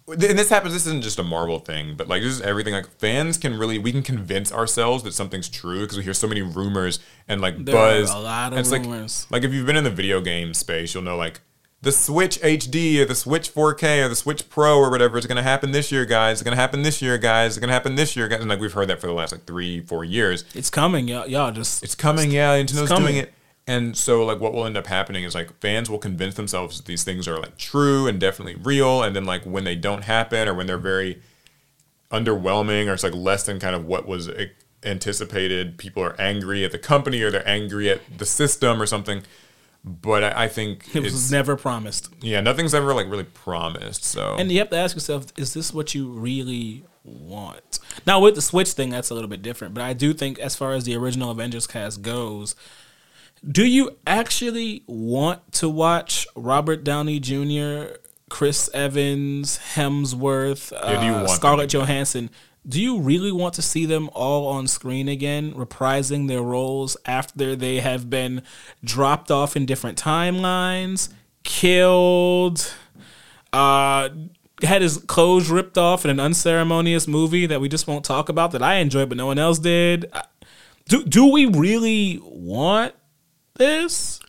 And this happens. This isn't just a Marvel thing, but like this is everything. Like fans can really, we can convince ourselves that something's true because we hear so many rumors and like There are buzz. a lot of it's like- rumors. like if you've been in the video game space, you'll know like the Switch HD or the Switch 4K or the Switch Pro or whatever is going to happen this year, guys. It's going to happen this year, guys. It's going to happen this year, guys. And like we've heard that for the last like three, four years. It's coming, y'all. Y'all just It's coming, yeah. Nintendo's coming. doing it. And so like what will end up happening is like fans will convince themselves that these things are like true and definitely real. And then like when they don't happen or when they're very underwhelming or it's like less than kind of what was anticipated, people are angry at the company or they're angry at the system or something. But I, I think it was never promised. yeah, nothing's ever like really promised. So And you have to ask yourself, is this what you really want? Now with the Switch thing, that's a little bit different. But I do think as far as the original Avengers cast goes, do you actually want to watch Robert Downey Jr., Chris Evans, Hemsworth, you uh, them Scarlett back? Johansson? Do you really want to see them all on screen again, reprising their roles after they have been dropped off in different timelines, killed, uh, had his clothes ripped off in an unceremonious movie that we just won't talk about that I enjoyed but no one else did? Do do we really want this?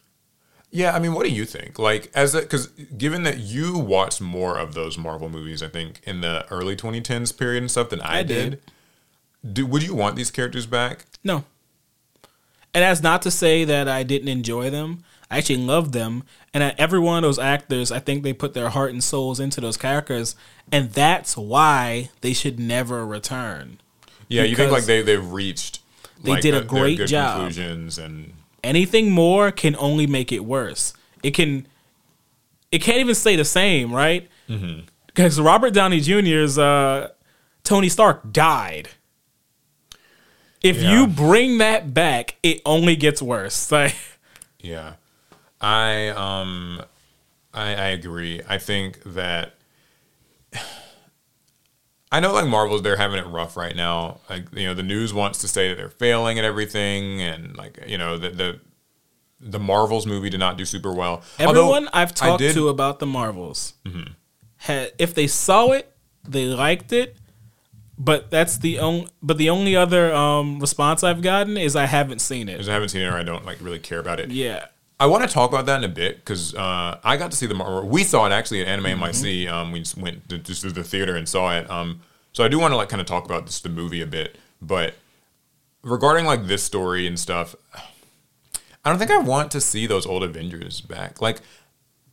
yeah, I mean, what do you think? Like as a because given that you watched more of those Marvel movies, I think in the early 2010s period and stuff than I, I did. did. Do, would you want these characters back? No. And that's not to say that I didn't enjoy them. I actually loved them. And every one of those actors, I think they put their heart and souls into those characters. And that's why they should never return. Yeah, you think like they they've reached. they like, did a their great job. Conclusions and Anything more can only make it worse. It can, it can't even stay the same, right? Because Robert Downey Jr.'s uh, Tony Stark died. If Yeah. you bring that back, it only gets worse. Like, Yeah, I um, I, I agree. I think that I know like Marvel's they're having it rough right now. Like you know the news wants to say that they're failing at everything, and like you know the the the Marvels movie did not do super well. Although, Everyone I've talked did- to about the Marvels, had, if they saw it, they liked it. But that's the only. But the only other um, response I've gotten is I haven't seen it. because I haven't seen it or I don't like really care about it. Yeah, I want to talk about that in a bit because uh, I got to see the Mar- we saw it actually at Anime NYC. Um, we went to, just to the theater and saw it. Um, so I do want to like kind of talk about this the movie a bit, but regarding like this story and stuff, I don't think I want to see those old Avengers back. Like,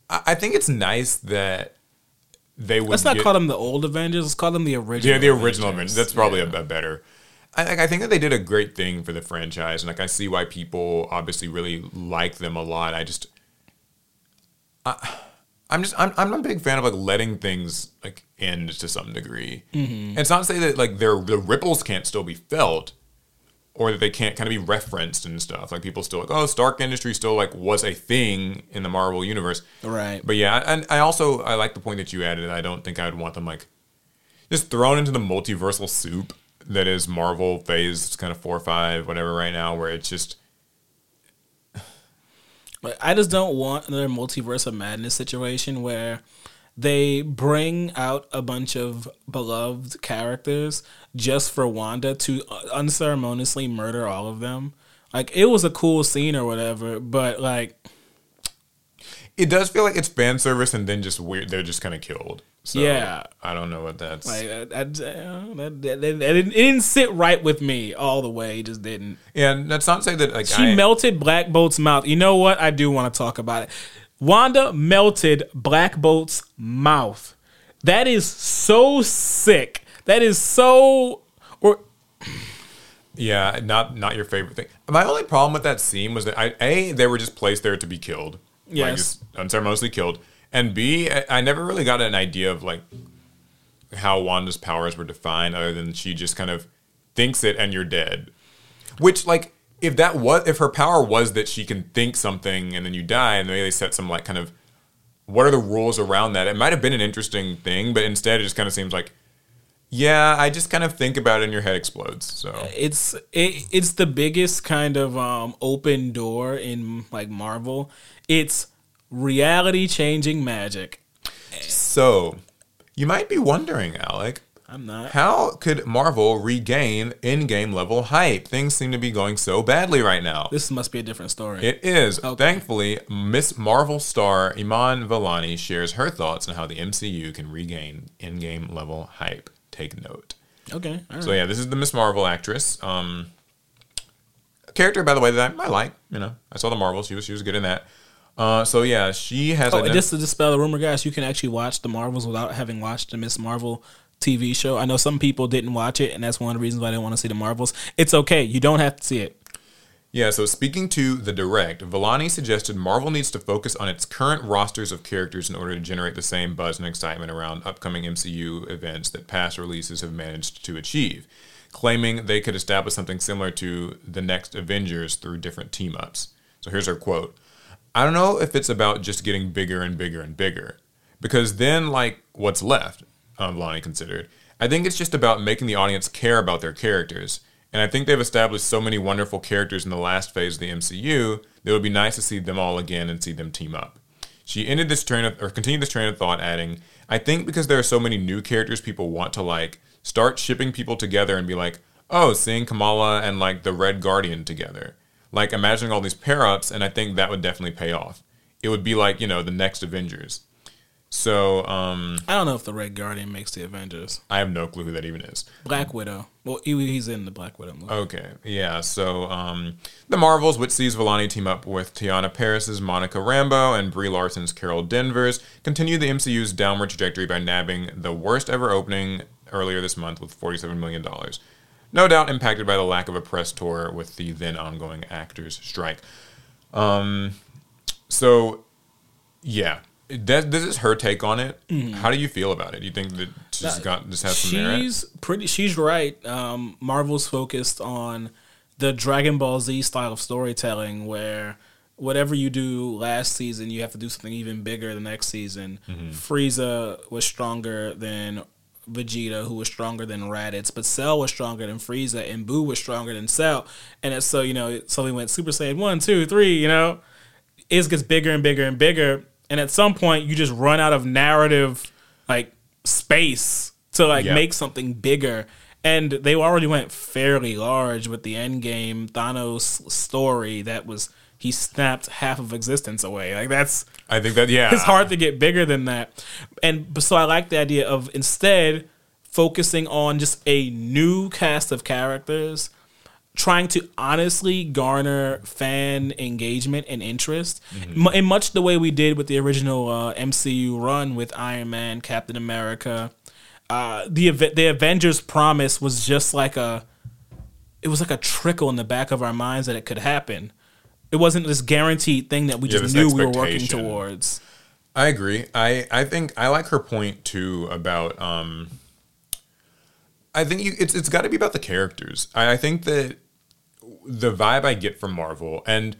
I, I think it's nice that they would. Let's not get- call them the old Avengers. Let's call them the original. Yeah, the original Avengers. Avengers. That's probably Yeah. a, a better. I, like, I think that they did a great thing for the franchise, and like I see why people obviously really like them a lot. I just, I, I'm just, I'm, I'm not a big fan of like letting things like end to some degree. Mm-hmm. And it's not to say that like their the ripples can't still be felt, or that they can't kind of be referenced and stuff. Like people still like, oh, Stark Industries still like was a thing in the Marvel universe. Right. But yeah, and I also I like the point that you added. I don't think I would want them like just thrown into the multiversal soup that is Marvel Phase kind of four or five, whatever, right now, where it's just I just don't want another multiverse of madness situation where they bring out a bunch of beloved characters just for Wanda to unceremoniously murder all of them. Like it was a cool scene or whatever, but like it does feel like it's fan service and then just weird. They're just kind of killed. So Yeah. I don't know what that's. like I, I, that, didn't, it didn't sit right with me all the way. It just didn't. yeah, and that's not to say that like She I, melted Black Bolt's mouth. You know what? I do want to talk about it. Wanda melted Black Bolt's mouth. That is so sick. That is so or Yeah, not not your favorite thing. My only problem with that scene was that I a they were just placed there to be killed, Yes. just unceremoniously killed, and b I, I never really got an idea of like how Wanda's powers were defined, other than she just kind of thinks it and you're dead. Which like if that was if her power was that she can think something and then you die, and maybe they set some like kind of what are the rules around that? It might have been an interesting thing, but instead it just kind of seems like. Yeah, I just kind of think about it and your head explodes. So it's it, it's the biggest kind of um, open door in like Marvel. It's reality changing magic. So, you might be wondering, Alec, I'm not. how could Marvel regain Endgame level hype? Things seem to be going so badly right now. This must be a different story. It is. Okay. Thankfully, Miss Marvel star Iman Vellani shares her thoughts on how the MCU can regain Endgame level hype. Take note. okay. all right. So yeah, this is the Miss Marvel actress. Um, character, by the way, that I, I like. You know, I saw the Marvel. She was she was good in that. Uh, so yeah, she has. Oh, and just to dispel the rumor, guys, you can actually watch the Marvels without having watched the Miss Marvel TV show. I know some people didn't watch it, and that's one of the reasons why they want to see the Marvels. It's okay. You don't have to see it. Yeah, so speaking to the direct, Vellani suggested Marvel needs to focus on its current rosters of characters in order to generate the same buzz and excitement around upcoming MCU events that past releases have managed to achieve, claiming they could establish something similar to the next Avengers through different team ups. So here's her quote I don't know if it's about just getting bigger and bigger and bigger, because then, like, what's left? Um, Vellani considered. I think it's just about making the audience care about their characters. And I think they've established so many wonderful characters in the last phase of the MCU that it would be nice to see them all again and see them team up. She ended this train of, or continued this train of thought, adding, I think because there are so many new characters people want to like, start shipping people together and be like, oh, seeing Kamala and like the Red Guardian together. Like imagining all these pair ups, and I think that would definitely pay off. It would be like, you know, the next Avengers. So, um, I don't know if the Red Guardian makes the Avengers. I have no clue who that even is. Black Widow. Well, he, he's in the Black Widow movie. Okay, yeah. So um, the Marvels, which sees Vellani team up with Teyonah Parris's Monica Rambeau and Brie Larson's Carol Danvers, continue the MCU's downward trajectory by nabbing the worst ever opening earlier this month with $47 million. No doubt impacted by the lack of a press tour with the then ongoing actors' strike. Um, so, yeah. That, this is her take on it. How do you feel about it? Do you think that she's got this has some merit? She's pretty. She's right. Um, Marvel's focused on the Dragon Ball Z style of storytelling, where whatever you do last season, you have to do something even bigger the next season. Frieza was stronger than Vegeta, who was stronger than Raditz, but Cell was stronger than Frieza, and Buu was stronger than Cell. And it's so you know, so we went Super Saiyan one, two, three. You know, it gets bigger and bigger and bigger, and at some point, you just run out of narrative like space to like Yeah. make something bigger. And they already went fairly large with the Endgame Thanos story that was he snapped half of existence away. Like that's I think that, yeah. it's hard to get bigger than that. And but so I like the idea of instead focusing on just a new cast of characters, trying to honestly garner fan engagement and interest Mm-hmm. in much the way we did with the original uh, MCU run with Iron Man, Captain America. Uh, the the Avengers promise was just like a it was like a trickle in the back of our minds that it could happen. It wasn't this guaranteed thing that we Yeah, just knew we were working towards. I agree. I I think I like her point too about um I think you it's it's got to be about the characters. I, I think that the vibe I get from Marvel and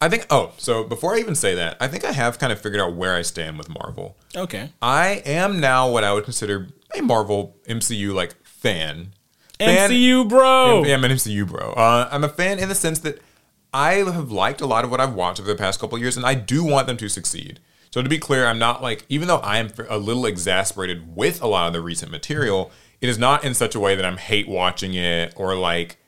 I think oh, so before I even say that, I think I have kind of figured out where I stand with Marvel. Okay. I am now what I would consider a Marvel MCU like fan. Fan- MCU, bro. yeah, I'm an MCU bro. Uh, I'm a fan in the sense that I have liked a lot of what I've watched over the past couple of years, and I do want them to succeed. So to be clear, I'm not like even though I am a little exasperated with a lot of the recent material, it is not in such a way that I'm hate watching it or like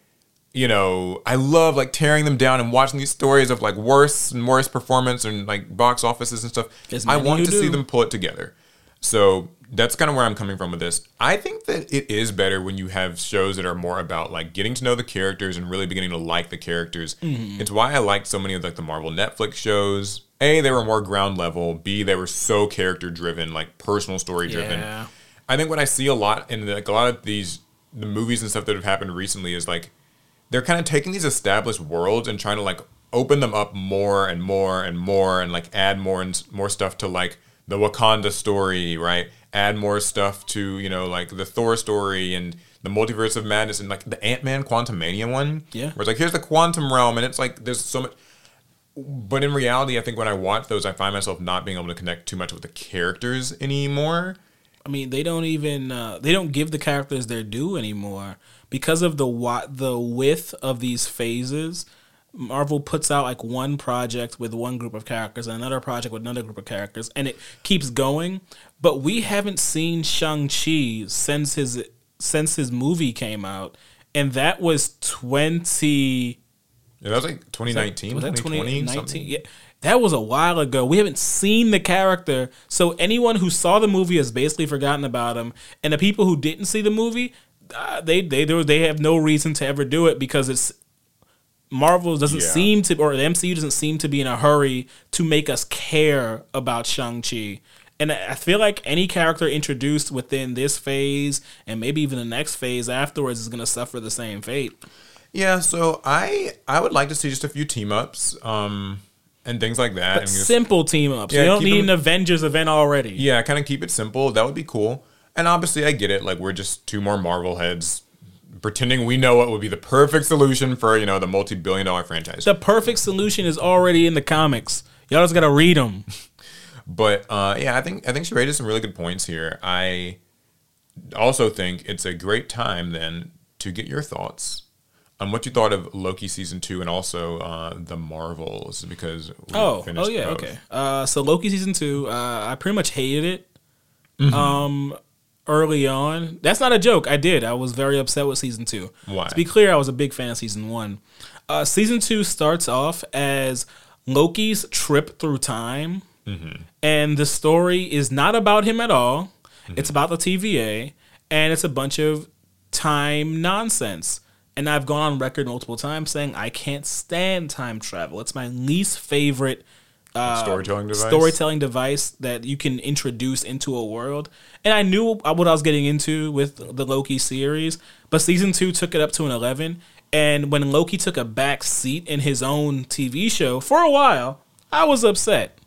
you know, I love like tearing them down and watching these stories of like worse and worse performance and like box offices and stuff. I want to see them pull it together. So that's kind of where I'm coming from with this. I think that it is better when you have shows that are more about like getting to know the characters and really beginning to like the characters. Mm-hmm. It's why I liked so many of like the Marvel Netflix shows. A, they were more ground level. B, they were so character driven, like personal story driven. Yeah. I think what I see a lot in like a lot of these the movies and stuff that have happened recently is like they're kind of taking these established worlds and trying to like open them up more and more and more and like add more and more stuff to like the Wakanda story, right? Add more stuff to you know like the Thor story and the multiverse of madness and like the Ant Man Quantumania one. Yeah. where it's like here's the quantum realm and it's like there's so much. But in reality, I think when I watch those, I find myself not being able to connect too much with the characters anymore. I mean, they don't even uh, they don't give the characters their due anymore because of the wa- the width of these phases. Marvel puts out like one project with one group of characters and another project with another group of characters, and it keeps going. But we haven't seen Shang Chi since his since his movie came out, and that was twenty. Yeah, that was like 2019, Was that 2020, 2019? Yeah. That was a while ago. We haven't seen the character. So anyone who saw the movie has basically forgotten about him. And the people who didn't see the movie, uh, they they they they have no reason to ever do it because it's Marvel doesn't Yeah. seem to or the MCU doesn't seem to be in a hurry to make us care about Shang-Chi. And I I feel like any character introduced within this phase and maybe even the next phase afterwards is going to suffer the same fate. Yeah, so I I would like to see just a few team ups, um, and things like that. Just- simple team ups. Yeah, you don't need an Avengers event already. yeah, kind of keep it simple. That would be cool. And obviously, I get it. Like we're just two more Marvel heads pretending we know what would be the perfect solution for you know the multi billion dollar franchise. The perfect solution is already in the comics. Y'all just gotta read them. But uh, yeah, I think I think she raised some really good points here. I also think it's a great time then to get your thoughts on what you thought of Loki season two and also uh, the Marvels because we Oh, finished oh yeah, both. okay. Uh, so Loki season two, uh, I pretty much hated it. Mm-hmm. Um, early on, that's not a joke. I did. I was very upset with season two. Why? To be clear, I was a big fan of season one. Uh, season two starts off as Loki's trip through time, Mm-hmm. and the story is not about him at all. Mm-hmm. It's about the TVA, and it's a bunch of time nonsense. And I've gone on record multiple times saying I can't stand time travel. It's my least favorite uh, Storytelling device? Storytelling device that you can introduce into a world. And I knew what I was getting into with the Loki series, but season two took it up to an eleven. And when Loki took a back seat in his own TV show for a while, I was upset.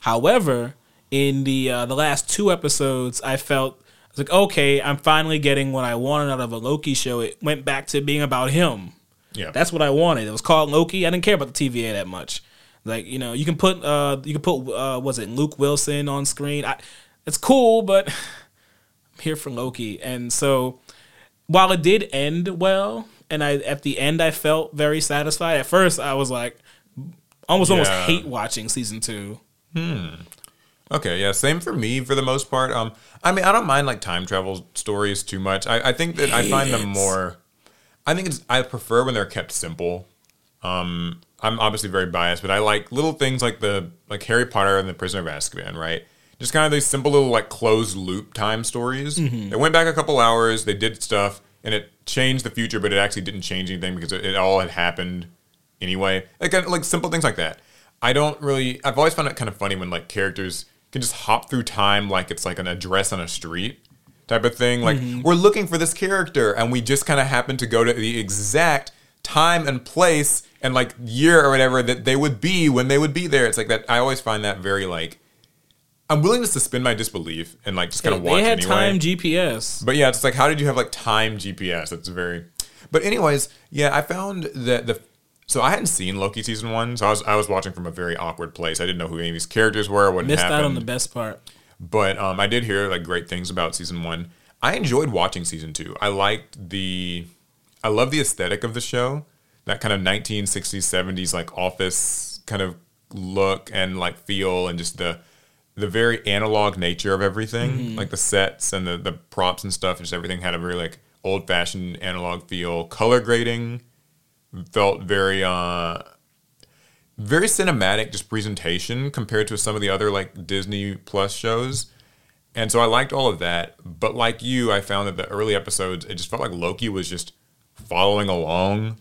However, in the uh, the last two episodes, I felt I was like, okay, I'm finally getting what I wanted out of a Loki show. It went back to being about him. Yeah, That's what I wanted. It was called Loki. I didn't care about the TVA that much. Like you know, you can put uh you can put uh was it Luke Wilson on screen. I, it's cool, but I'm here for Loki. And so while it did end well, and I at the end I felt very satisfied. At first, I was like almost almost hate watching season two. Hmm. Okay, yeah, same for me for the most part. Um, I mean, I don't mind like time travel stories too much. I, I think that I find them more. I think it's I prefer when they're kept simple. Um, I'm obviously very biased, but I like little things like the like Harry Potter and the Prisoner of Azkaban, right? Just kind of these simple little like closed loop time stories. Mm-hmm. They went back a couple hours, they did stuff, and it changed the future, but it actually didn't change anything because it, it all had happened anyway. Like uh, like simple things like that. I don't really. I've always found it kind of funny when like characters can just hop through time like it's like an address on a street type of thing. Like mm-hmm. we're looking for this character, and we just kind of happen to go to the exact time and place and like year or whatever that they would be when they would be there. It's like that. I always find that very like. I'm willing to suspend my disbelief and like just kind of watch. they had anyway. time GPS. But yeah, it's like how did you have like time GPS? That's very. But anyways, yeah, I found that the. So I hadn't seen Loki season one, so I was I was watching from a very awkward place. I didn't know who any of these characters were. What Missed happened. out on the best part. But um, I did hear like great things about season one. I enjoyed watching season two. I liked the, I love the aesthetic of the show. That kind of 1960s, 70s like office kind of look and like feel, and just the, the very analog nature of everything, like the sets and the the props and stuff. Just everything had a very like old fashioned analog feel. Color grading felt very uh very cinematic just presentation compared to some of the other like Disney Plus shows. And so I liked all of that, but like you, I found that the early episodes it just felt like Loki was just following along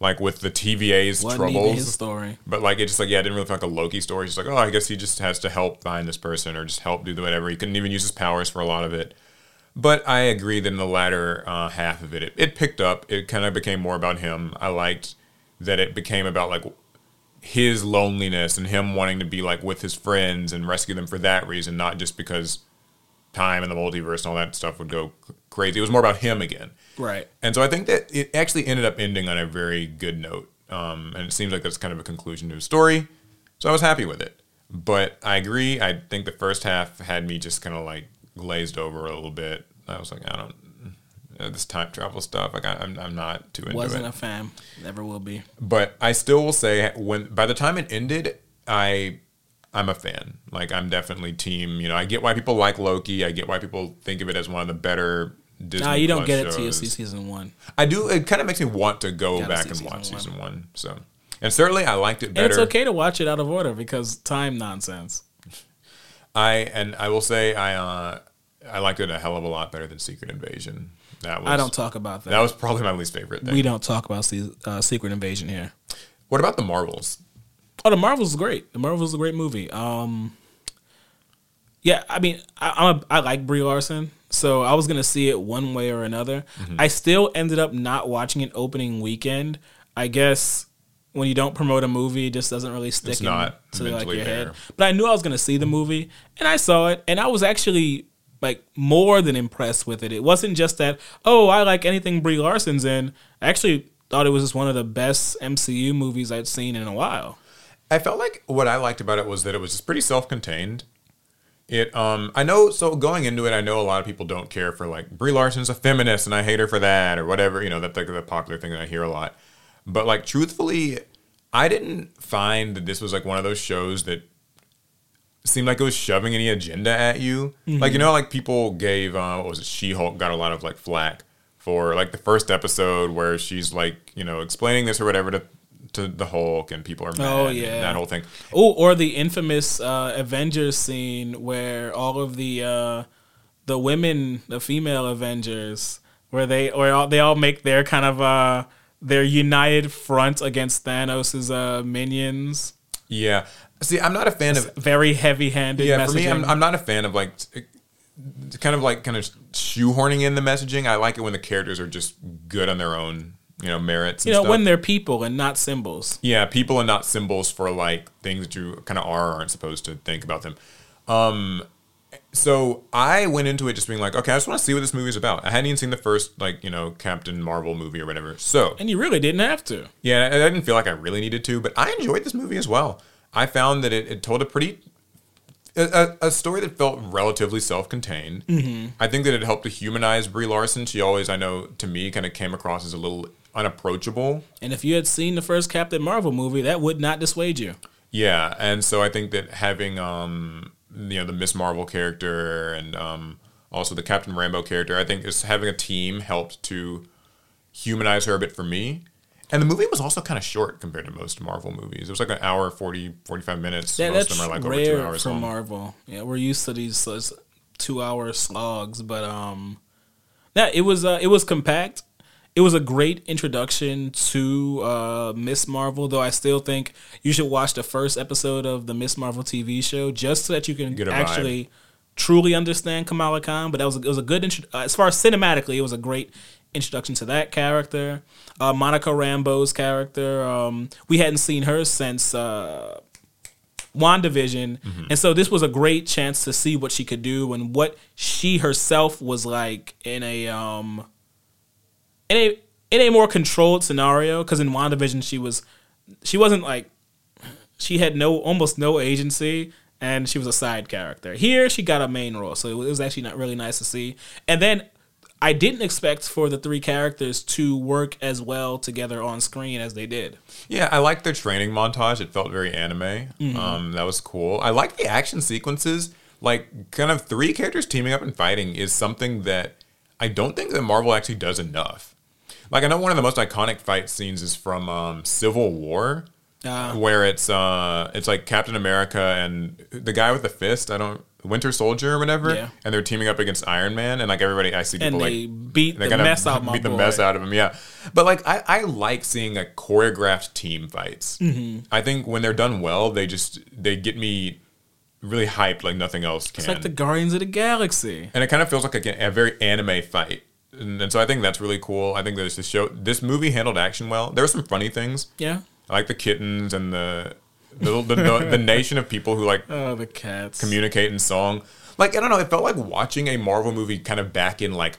like with the TVA's Wasn't troubles. story. But like it just like yeah, it didn't really feel like a Loki story. It's just like, oh, I guess he just has to help find this person or just help do the whatever. He couldn't even use his powers for a lot of it. But I agree that in the latter uh, half of it, it, it picked up. It kind of became more about him. I liked that it became about like his loneliness and him wanting to be like with his friends and rescue them for that reason, not just because time and the multiverse and all that stuff would go crazy. It was more about him again. Right. And so I think that it actually ended up ending on a very good note. Um, and it seems like that's kind of a conclusion to the story. So I was happy with it. But I agree. I think the first half had me just kind of like glazed over a little bit. I was like, I don't. uh, This time travel stuff, like I, I'm, I'm not too into it. Wasn't it. a fan. Never will be. but I still will say when by the time it ended, I I'm a fan. Like I'm definitely team. You know, I get why people like Loki. I get why people think of it as one of the better Disney. Nah, you don't Plus get it till you shows. see season one. I do. It kind of makes me want to go Gotta back see and season watch one. season one. So, and certainly I liked it And better. it's okay to watch it out of order because time nonsense. I and I will say I uh I liked it a hell of a lot better than Secret Invasion. That was I don't talk about that. That was probably my least favorite thing. we don't talk about se- uh, Secret Invasion here. What about the Marvels? Oh, the Marvels is great. The Marvels is a great movie. Um, yeah, I mean, I, I'm a, I like Brie Larson, so I was gonna see it one way or another. Mm-hmm. I still ended up not watching it opening weekend. I guess when you don't promote a movie, it just doesn't really stick It's in to like your head. But I knew I was gonna see the movie, and I saw it, and I was actually like more than impressed with it. It wasn't just that oh I like anything Brie Larson's in. I actually thought it was just one of the best MCU movies I'd seen in a while. I felt like what I liked about it was that it was just pretty self-contained. It um I know so going into it I know a lot of people don't care for like Brie Larson's a feminist and I hate her for that or whatever, you know, that's like the popular thing that I hear a lot. But like truthfully, I didn't find that this was like one of those shows that seemed like it was shoving any agenda at you. Like you know like people gave uh what was it She-Hulk got a lot of like flack for like the first episode where she's like, you know, explaining this or whatever to to the Hulk and people are mad Oh, and yeah. that whole thing. Oh, or the infamous uh, Avengers scene where all of the uh, the women, the female Avengers, where they or all, they all make their kind of uh, their united front against Thanos' uh, minions. Yeah. See, I'm not a fan of. Very heavy-handed. Yeah, messaging. for me, I'm, I'm not a fan of like, t- kind of like kind of shoehorning in the messaging. I like it when the characters are just good on their own, you know, merits. And you know stuff. when they're people and not symbols. yeah, people are not symbols for like things that you kind of are or aren't supposed to think about them. Um, so I went into it just being like, okay, I just want to see what this movie is about. I hadn't even seen the first like you know Captain Marvel movie or whatever. So And you really didn't have to. Yeah, I didn't feel like I really needed to, but I enjoyed this movie as well. I found that it, it told a pretty a, a a story that felt relatively self-contained. Mm-hmm. I think that it helped to humanize Brie Larson. She always, I know, to me, kind of came across as a little unapproachable. And if you had seen the first Captain Marvel movie, that would not dissuade you. Yeah, and so I think that having um you know the Miss Marvel character and um also the Captain Rambeau character, I think is having a team helped to humanize her a bit for me. And the movie was also kind of short compared to most Marvel movies. It was like an hour 40 45 minutes. Yeah, most that's of them are like over 2 rare hours for long. Marvel. Yeah, we're used to these uh, two-hour slogs, but um, Yeah, it was uh, it was compact. It was a great introduction to uh, Miss Marvel, though I still think you should watch the first episode of the Miss Marvel TV show just so that you can Get a vibe. actually truly understand Kamala Khan. But that was a, it was a good intro- uh, as far as cinematically, it was a great introduction to that character. Uh, Monica Rambeau's character, um, we hadn't seen her since uh, WandaVision. And so this was a great chance to see what she could do and what she herself was like in a um in a in a more controlled scenario because in WandaVision she was she wasn't like she had no almost no agency and she was a side character. Here she got a main role, so it was actually not really nice to see. And then I didn't expect for the three characters to work as well together on screen as they did. Yeah, I liked their training montage. It felt very anime. Mm-hmm. Um, that was cool. I like the action sequences. Like, kind of three characters teaming up and fighting is something that I don't think that Marvel actually does enough. Like, I know one of the most iconic fight scenes is from um, Civil War, Ah. where it's uh, it's like Captain America and the guy with the fist. I don't Winter Soldier or whatever, Yeah. and they're teaming up against Iron Man, and like everybody, I see people like beat they the mess out beat the boy. mess out of him. Yeah, but like I, I like seeing a choreographed team fights. Mm-hmm. I think when they're done well, they just they get me really hyped like nothing else can. It's like the Guardians of the Galaxy. and it kind of feels like a, a very anime fight. And, and so I think that's really cool. I think that this show, this movie handled action well. There were some funny things. Yeah. I like the kittens and the the, the, the, the nation of people who like Oh, the cats. communicate in song. Like I don't know, it felt like watching a Marvel movie kind of back in like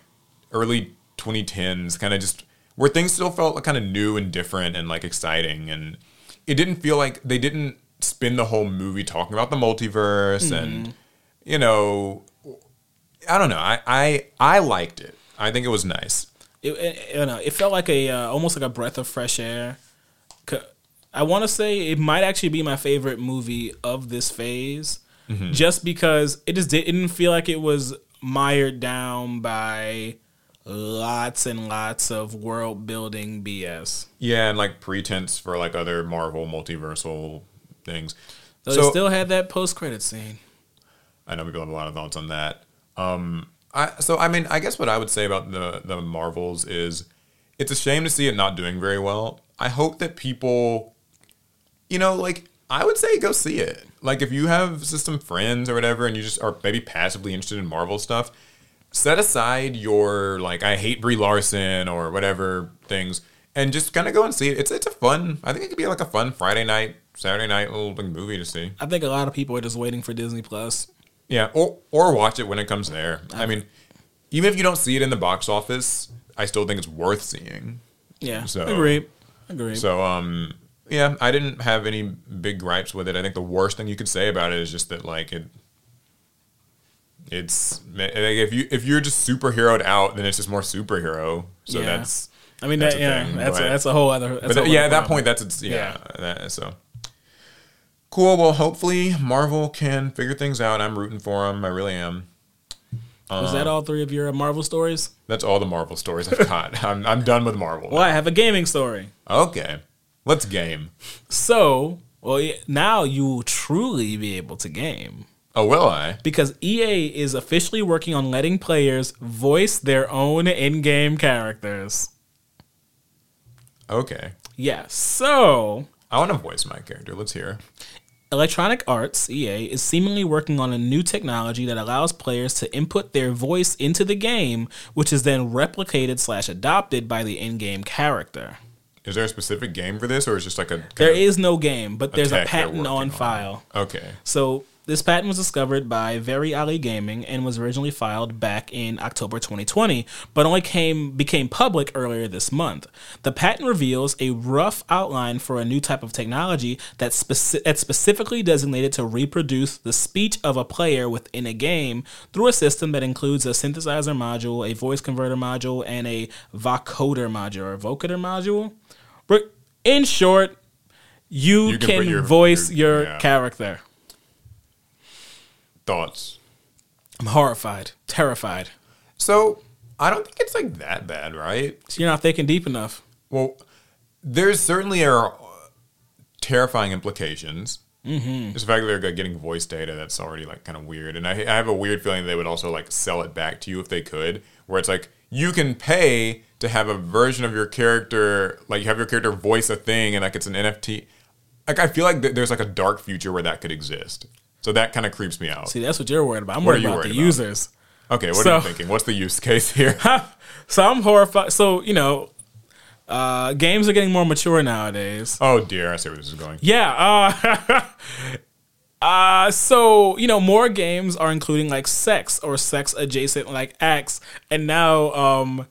early 2010s, kind of just where things still felt like kind of new and different and like exciting, and it didn't feel like they didn't spend the whole movie talking about the multiverse and mm-hmm. you know, I don't know, I I I liked it. I think it was nice. it, it, you know, it felt like a uh, almost like a breath of fresh air. I want to say it might actually be my favorite movie of this phase, just because it just didn't feel like it was mired down by lots and lots of world building BS. Yeah, and like pretense for like other Marvel multiversal things. So, So- it still had that post credit scene. I know people have a lot of thoughts on that. Um, I so I mean, I guess what I would say about the the Marvels is, it's a shame to see it not doing very well. I hope that people, you know, like I would say go see it. Like if you have some friends or whatever, and you just are maybe passively interested in Marvel stuff, set aside your like I hate Brie Larson or whatever things, and just kind of go and see it. It's it's a fun. I think it could be like a fun Friday night, Saturday night little movie to see. I think a lot of people are just waiting for Disney Plus. Yeah, or or watch it when it comes there. I mean, even if you don't see it in the box office, I still think it's worth seeing. Yeah, So- agreed. Agreed. So, um, yeah, I didn't have any big gripes with it. I think the worst thing you could say about it is just that like it. It's like if you if you're just superheroed out, then it's just more superhero. So Yeah. that's I mean, that's that, a yeah, thing, that's a, that's a whole other. That's but a whole yeah, other at that problem. point, that's it's yeah. That, so cool. Well, hopefully Marvel can figure things out. I'm rooting for them. I really am. Was that um, all three of your Marvel stories? That's all the Marvel stories I've got. I'm, I'm done with Marvel. Well, I have a gaming story. Okay. Let's game. So, well, now you will truly be able to game Oh, will I? because EA is officially working on letting players voice their own in-game characters. Okay. Yeah. So, I want to voice my character. Let's hear. Electronic Arts EA is seemingly working on a new technology that allows players to input their voice into the game, which is then replicated slash adopted by the in-game character. Is there a specific game for this, or is it just like a? There is no game, but there's a patent on on. file. Okay. So this patent was discovered by Very Ali Gaming and was originally filed back in October 2020, but only came became public earlier this month. The patent reveals a rough outline for a new type of technology that's, speci- that's specifically designated to reproduce the speech of a player within a game through a system that includes a synthesizer module, a voice converter module, and a vocoder module or vocoder module. But In short, you, You can can, your- voice your- your yeah. character. Thoughts. I'm horrified, terrified. So I don't think it's like that bad, right? So You're not thinking deep enough. Well, there's certainly are terrifying implications. Mm-hmm. Just the fact that they're getting voice data that's already like kind of weird, and I, I have a weird feeling they would also like sell it back to you if they could, where it's like you can pay to have a version of your character, like you have your character voice a thing, and like it's an NFT. Like I feel like th- there's like a dark future where that could exist. So that kind of creeps me out. See, that's what you're worried about. I'm What worried about worried the about? users. Okay, what are you thinking? What's the use case here? So I'm horrified. So you know, uh, games are getting more mature nowadays. oh dear, I see where this is going. Yeah. Uh, uh, so you know, more games are including like sex or sex adjacent like acts, and now um,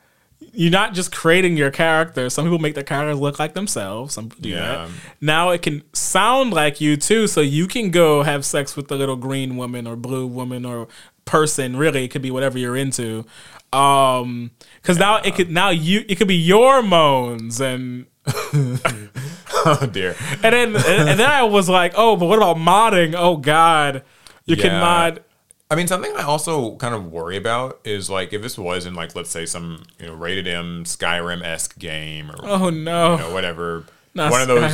you're not just creating your character. Some people make their characters look like themselves. Some people do Yeah. that. Now it can sound like you too, so you can go have sex with the little green woman or blue woman or person. Really, it could be whatever you're into. Um, because now it could now you it could be your moans and Oh dear. and then and, and then I was like, oh, but what about modding? Oh God, you can mod. I mean, something I also kind of worry about is like if this was in like let's say some you know rated M Skyrim esque game or Oh no, you know, whatever. not one of those.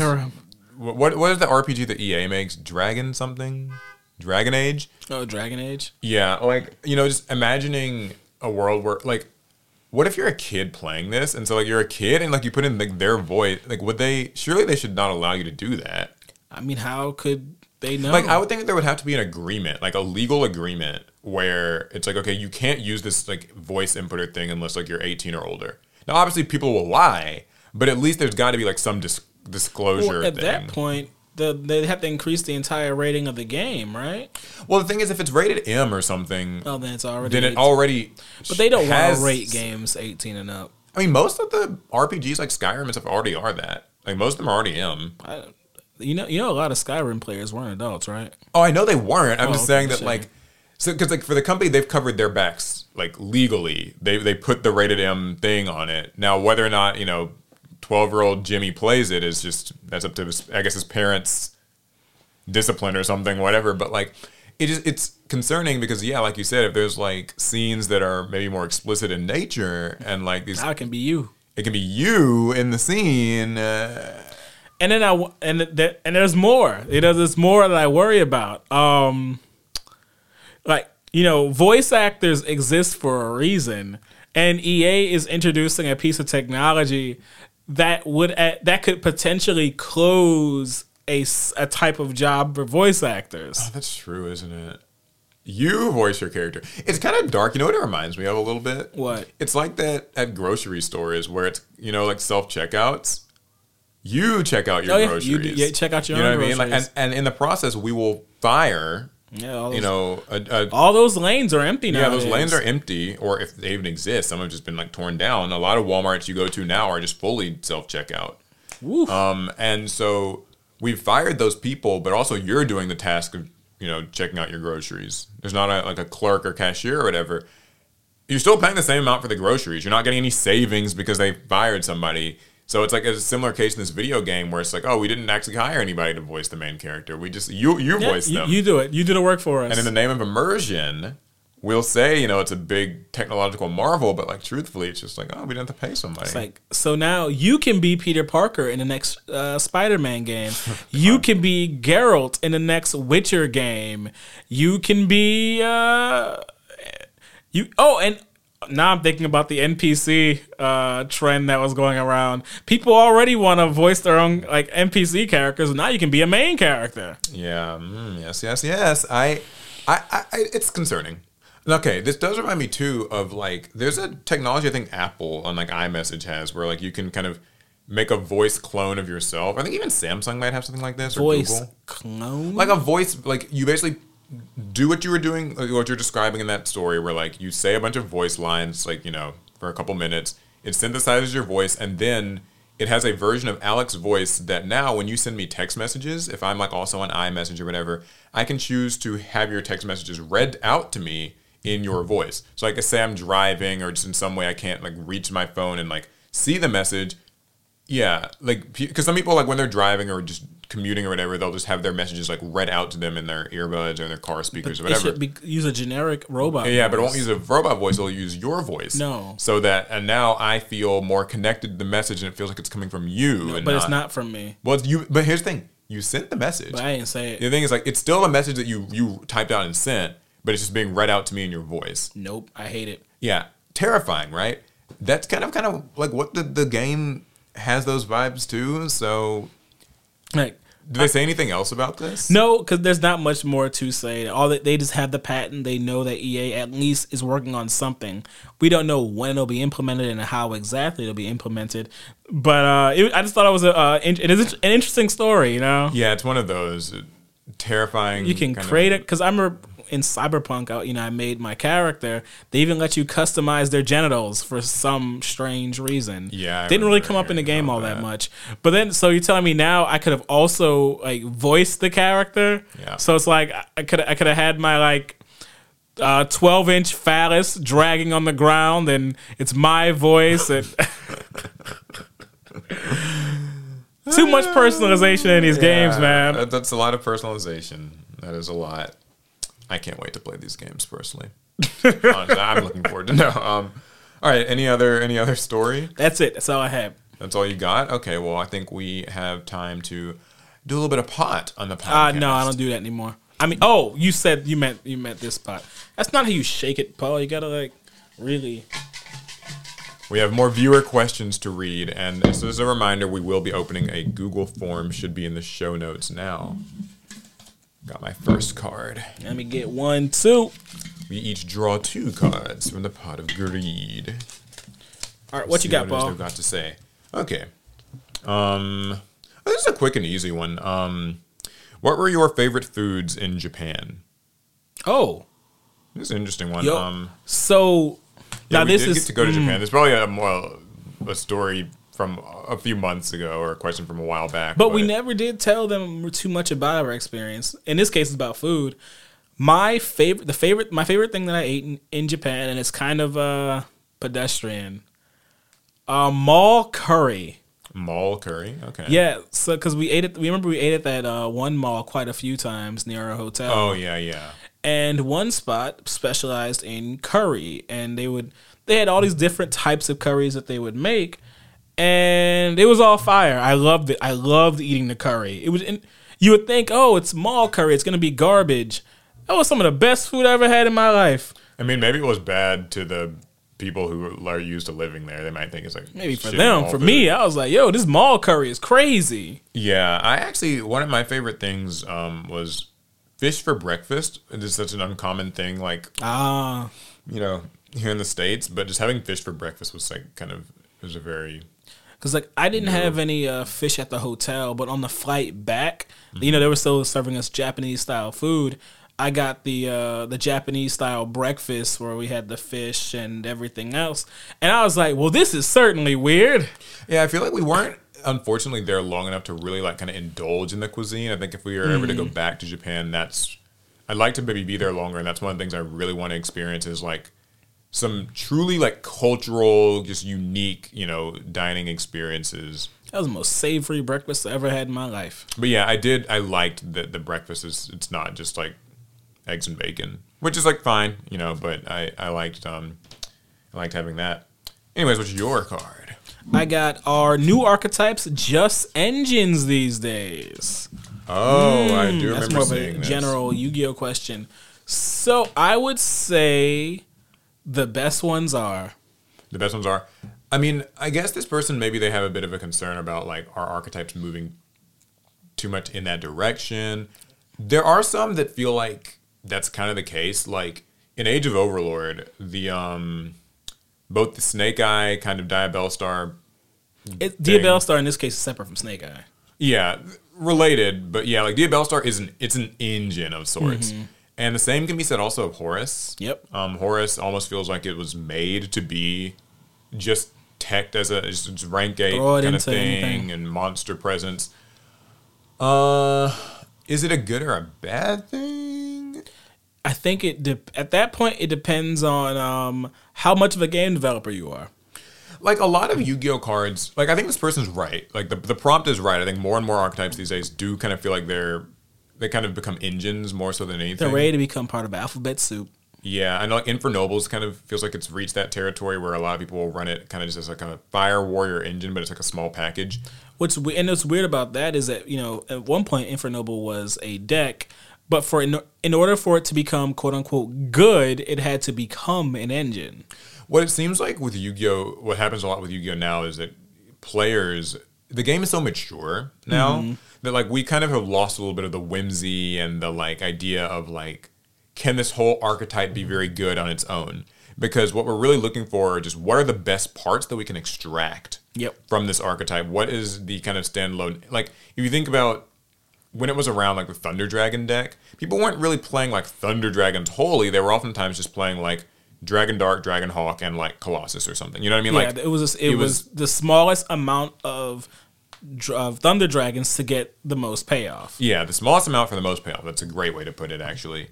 What what what is the RPG that EA makes? Dragon something? Dragon Age? Oh, Dragon Age. Yeah, like you know, just imagining a world where like, what if you're a kid playing this, and so like you're a kid and like you put in like their voice, like would they? Surely they should not allow you to do that. I mean, how could they know? Like I would think there would have to be an agreement, like a legal agreement, where it's like, okay, you can't use this like voice inputter thing unless like you're 18 or older. Now, obviously, people will lie, but at least there's got to be like some dis- disclosure Well, at thing. that point, the, they have to increase the entire rating of the game, right? well, the thing is, if it's rated M or something, Oh, then it's already. then it 18. already. but they don't want to rate games 18 and up. I mean, most of the RPGs like Skyrim and stuff already are that. Like most of them are already M. I, you know, you know, a lot of Skyrim players weren't adults, right? Oh, I know they weren't. I'm Oh, just okay, saying that like, so because like for the company, they've covered their backs like legally. They they put the rated M thing on it. Now whether or not you know, twelve year old Jimmy plays it is just that's up to his, I guess his parents' discipline or something, whatever. But like, it is it's concerning because yeah, like you said, if there's like scenes that are maybe more explicit in nature and like these, it can be you. it can be you in the scene. Uh, and then I and that and there's more. You know, there's more that I worry about. Um, like you know, voice actors exist for a reason, and EA is introducing a piece of technology that would that could potentially close a, a type of job for voice actors. That's true, isn't it? You voice your character. It's kind of dark. You know what it reminds me of a little bit? What? It's like that at grocery stores where it's you know like self checkouts. You check out your Oh, yeah. groceries. You do- yeah, check out your groceries. You know what I mean? Like, and, and in the process, we will fire. Yeah, those, You know, a, a, all those lanes are empty now. yeah, those lanes are empty, or if they even exist, some have just been like torn down. A lot of WalMarts you go to now are just fully self checkout. Um, and so we've fired those people, but also you're doing the task of you know checking out your groceries. There's not a, like a clerk or cashier or whatever. You're still paying the same amount for the groceries. You're not getting any savings because they fired somebody. So it's like a similar case in this video game where it's like, oh, we didn't actually hire anybody to voice the main character. We just you you Yeah, voice you, them. you do it. You do the work for us. and in the name of immersion, we'll say you know it's a big technological marvel, but like truthfully, it's just like oh, we didn't have to pay somebody. It's like so now you can be Peter Parker in the next uh, Spider-Man game. you can be Geralt in the next Witcher game. You can be uh, you. Oh, and now I'm thinking about the NPC uh, trend that was going around. People already want to voice their own like NPC characters. Now you can be a main character. Yeah. Mm, yes. Yes. Yes. I, I, I, I- it's concerning. Okay, this does remind me too of like there's a technology I think Apple on like iMessage has where like you can kind of make a voice clone of yourself. I think even Samsung might have something like this or Voice Google. clone. Like a voice, like you basically do what you were doing, what you're describing in that story, where like you say a bunch of voice lines, like you know, for a couple minutes. It synthesizes your voice, and then it has a version of Alex's voice that now, when you send me text messages, if I'm like also on iMessage or whatever, I can choose to have your text messages read out to me in your voice. So like, say I'm driving, or just in some way I can't like reach my phone and like see the message. Yeah, like because some people like when they're driving or just commuting or whatever, they'll just have their messages like read out to them in their earbuds or their car speakers or it whatever. should be use a generic robot. yeah, but it won't use a robot voice. It'll use your voice. No. So that and now I feel more connected to the message, and it feels like it's coming from you. and But it's not from me. Well, you. But here's the thing: you sent the message. But I didn't say it. the thing is, like, it's still a message that you you typed out and sent, but it's just being read out to me in your voice. Nope. I hate it. Yeah, terrifying, right? that's kind of kind of like what the the game has those vibes too. So, Like do they say anything else about this? no, because there's not much more to say. All that they just have the patent. They know that EA at least is working on something. We don't know when it'll be implemented and how exactly it'll be implemented. But uh, it, I just thought it was a uh, in- it is an interesting story. You know, Yeah, it's one of those terrifying. you can kind of- create it because I remember in Cyberpunk, you know, I made my character. They even let you customize their genitals for some strange reason. Yeah, I didn't really come up in the game all that that. much. But then, so you're telling me now I could have also like voiced the character. Yeah. So it's like I could I could have had my like. Uh, 12 inch phallus dragging on the ground, and it's my voice. And too much personalization in these games, man. that's a lot of personalization. That is a lot. I can't wait to play these games personally. Honestly, I'm looking forward to know. Um, all right, any other any other story? That's it. That's all I have. That's all you got? Okay, well, I think we have time to do a little bit of pot on the podcast. Uh, no, I don't do that anymore. I mean, oh, you said you meant you meant this pot. That's not how you shake it, Paul. You gotta like really. We have more viewer questions to read, and this is a reminder we will be opening a Google form. Should be in the show notes now. Got my first card. Let me get one, two. We each draw two cards from the pot of greed. All right, what you See got, is Paul? They've got to say. Okay. Um, this is a quick and easy one. Um, what were your favorite foods in Japan? Oh, This is an interesting one. yo. Um, so yeah, now we this did is get to go to mm, Japan. There's probably a more a story from a few months ago or a question from a while back. But we never did tell them too much about our experience. In this case, it's about food. My favorite, the favorite, my favorite thing that I ate in, in Japan, and it's kind of uh, pedestrian. Uh, mall curry. mall curry. Okay. Yeah, so because we ate it, we remember we ate at that uh, one mall quite a few times near our hotel. Oh yeah, yeah. and one spot specialized in curry and they would they had all these different types of curries that they would make and it was all fire i loved it i loved eating the curry it was you would think oh it's mall curry it's gonna be garbage that was some of the best food i ever had in my life I mean, maybe it was bad to the people who are used to living there. They might think it's like maybe for them for food. me i was like yo this mall curry is crazy Yeah, I actually one of my favorite things um, was fish for breakfast. It is such an uncommon thing, like ah you know, here in the states. But just having fish for breakfast was like kind of it was a very Because like I didn't have any uh, fish at the hotel, but on the flight back, you know, they were still serving us Japanese style food. I got the uh, the Japanese style breakfast where we had the fish and everything else, and I was like, "Well, this is certainly weird." yeah. I feel like we weren't unfortunately there long enough to really like kind of indulge in the cuisine. I think if we were ever to go back to Japan, that's I'd like to maybe be there longer, and that's one of the things I really want to experience is like some truly like cultural, just unique, you know, dining experiences. That was the most savory breakfast I ever had in my life. But yeah, I did. I liked that the breakfast is. It's not just like eggs and bacon, which is like fine, you know. But I I liked um I liked having that. Anyways, what's your card? I got our new archetypes, just engines these days. Oh, I do remember That's more of a general Yu-Gi-Oh question. So I would say the best ones are The best ones are. I mean, I guess this person maybe they have a bit of a concern about like our archetypes moving too much in that direction. There are some that feel like that's kind of the case. Like in Age of Overlord, the um both the Snake Eye kind of Diabell Star It, Dang. Diabell Star in this case is separate from Snake Eye. Yeah, related, but yeah, like Diabell Star is an it's an engine of sorts. And the same can be said also of Horus. Yep. Um, Horus almost feels like it was made to be just teched as a just rank eight kind of thing anything. and monster presence. Uh, is it a good or a bad thing? I think it de- at that point it depends on um, how much of a game developer you are. Like a lot of Yu-Gi-Oh cards, like I think this person's right. Like the the prompt is right. I think more and more archetypes these days do kind of feel like they're they kind of become engines more so than anything. They're ready to become part of alphabet soup. Yeah, I know like Infernobles kind of feels like it's reached that territory where a lot of people will run it kind of just as like a fire warrior engine, but it's like a small package. What's we- and what's weird about that is that you know at one point Infernoble was a deck, But for in, in order for it to become quote unquote good, it had to become an engine. What it seems like with Yu-Gi-Oh, what happens a lot with Yu-Gi-Oh now is that players, the game is so mature now Mm-hmm. That like we kind of have lost a little bit of the whimsy and the like idea of like, can this whole archetype be very good on its own? Because what we're really looking for are just what are the best parts that we can extract Yep. from this archetype? What is the kind of standalone? Like, if you think about when it was around like the Thunder Dragon deck, people weren't really playing like Thunder Dragons wholly. They were oftentimes just playing like Dragon Dark, Dragon Hawk, and like Colossus or something. You know what I mean? Yeah, like it was it, it was, was- the smallest amount of, of uh, Thunder Dragons to get the most payoff. yeah, the smallest amount for the most payoff. That's a great way to put it, actually.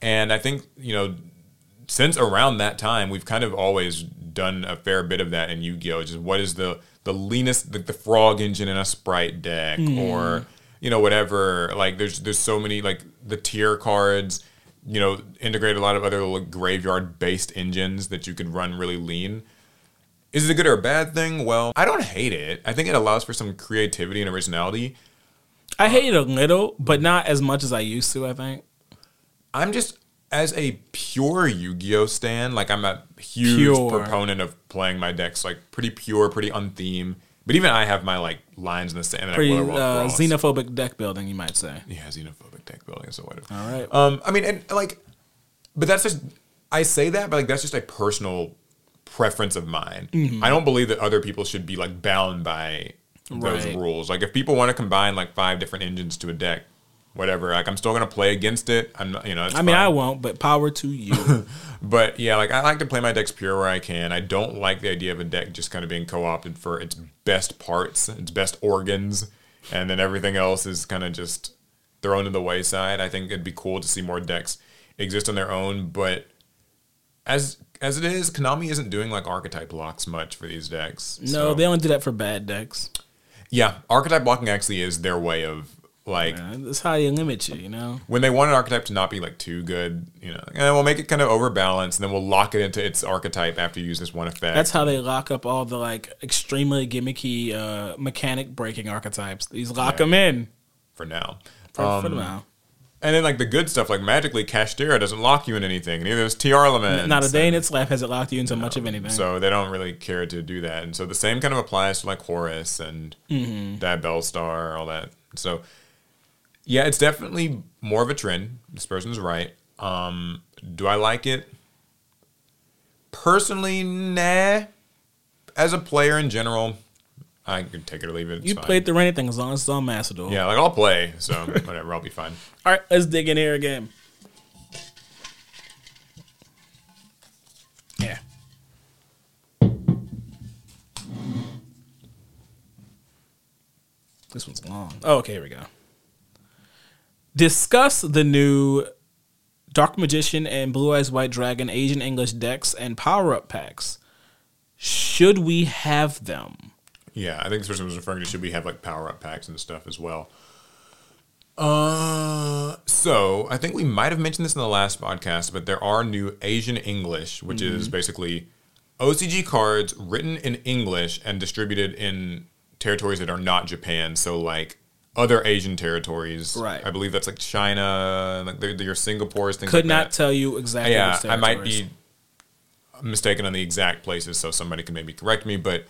And I think you know, since around that time, we've kind of always done a fair bit of that in Yu-Gi-Oh. Just what is the the leanest, the, the frog engine in a Spright deck, mm. or you know whatever. Like there's there's so many like the tier cards. You know, integrate a lot of other like, graveyard based engines that you can run really lean. Is it a good or a bad thing? Well, I don't hate it. I think it allows for some creativity and originality. I hate it a little, but not as much as I used to. I think. I'm just as a pure Yu-Gi-Oh stan, like I'm a huge Pure. proponent of playing my decks like pretty pure, pretty untheme. But even I have my like lines in the sand. that I Pretty will uh, xenophobic deck building, you might say. Yeah, xenophobic deck building. So whatever. All right. Um, I mean, and like, but that's just I say that, but like that's just a personal preference of mine. Mm-hmm. I don't believe that other people should be like bound by those Right. rules. Like, if people want to combine like five different engines to a deck, whatever. Like, I'm still gonna play against it. I'm not, you know. I mean, fine. I won't, but power to you. But yeah, like I like to play my decks pure where I can. I don't like the idea of a deck just kind of being co-opted for its best parts, its best organs, and then everything else is kind of just thrown to the wayside. I think it'd be cool to see more decks exist on their own, but as as it is, Konami isn't doing like archetype locks much for these decks. no, So- they only do that for bad decks. yeah, archetype blocking actually is their way of like That's how you limit you, you know. when they want an archetype to not be like too good, you know, and we'll make it kind of overbalanced, and then we'll lock it into its archetype after you use this one effect. That's how they lock up all the like extremely gimmicky uh, mechanic breaking archetypes. These lock them in for now. for, Um, for now. And then like the good stuff, like magically, Kashtira doesn't lock you in anything. Neither does TR. Not a day in its life has it locked you into much of anything. So they don't really care to do that. And so the same kind of applies to like Horus and Mm-hmm. Diabellstar, all that. So yeah, it's definitely more of a trend. This person's right. Um, do I like it? Personally, nah. As a player in general, I can take it or leave it. It's you fine. played through anything as long as it's on Macedon. Yeah, like I'll play, so whatever, I'll be fine. All right, let's dig in here again. Yeah. This one's long. Oh, okay, here we go. Discuss the new Dark Magician and Blue Eyes White Dragon Asian English decks and power up packs. Should we have them? Yeah, I think this person was referring to should we have like power up packs and stuff as well. Uh, so I think we might have mentioned this in the last podcast, but there are new Asian English, which is basically OCG cards written in English and distributed in territories that are not Japan. So like other Asian territories, Right. I believe that's like China, like the- your Singapore's things. Could like not that. tell you exactly. Yeah, I might be mistaken on the exact places, so somebody can maybe correct me. But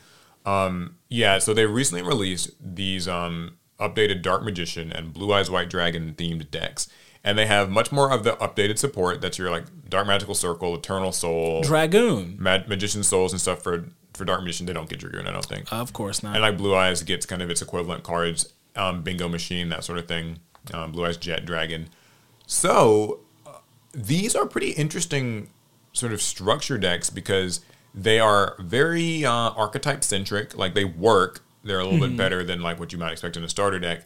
um, yeah, so they recently released these um, updated Dark Magician and Blue Eyes White Dragon themed decks, and they have much more of the updated support. That's your like Dark Magical Circle, Eternal Soul, Dragoon. Mag- Magician Souls, and stuff for for Dark Magician. They don't get Dragoon, I don't think. Of course not. And like Blue Eyes gets kind of its equivalent cards, um, Bingo Machine, that sort of thing. Um, Blue Eyes Jet Dragon. So uh, these are pretty interesting sort of structure decks because they are very uh, archetype centric. Like they work. They're a little bit better than like what you might expect in a starter deck.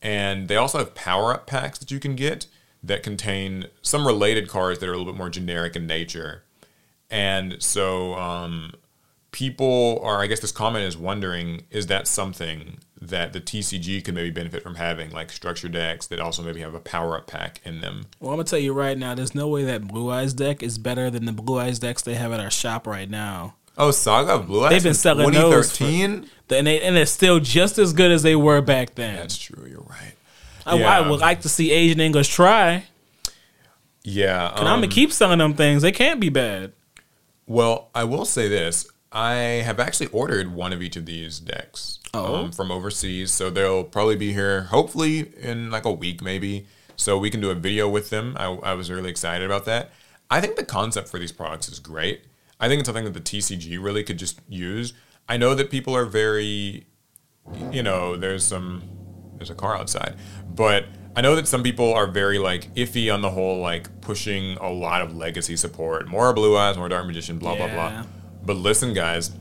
And they also have power up packs that you can get that contain some related cards that are a little bit more generic in nature. And so um, people are, I guess this comment is wondering, is that something that the TCG could maybe benefit from having, like structure decks that also maybe have a power up pack in them? Well, I'm gonna tell you right now, there's no way that Blue Eyes deck is better than the Blue Eyes decks they have at our shop right now. Oh, Saga Blue Eyes. They've been selling those for- 2013. And they and they're still just as good as they were back then. That's true. You're right. I, Yeah. I would like to see Asian English try. Yeah. um, i'm gonna keep selling them things. They can't be bad. Well, I will say this. I have actually ordered one of each of these decks Oh. um, from overseas. So they'll probably be here hopefully in like a week, maybe. So we can do a video with them. I, I was really excited about that. I think the concept for these products is great. I think it's something that the TCG really could just use. I know that people are very, you know, there's some, there's a car outside, but I know that some people are very like iffy on the whole, like pushing a lot of legacy support, more Blue Eyes, more Dark Magician, blah blah blah. But listen, guys,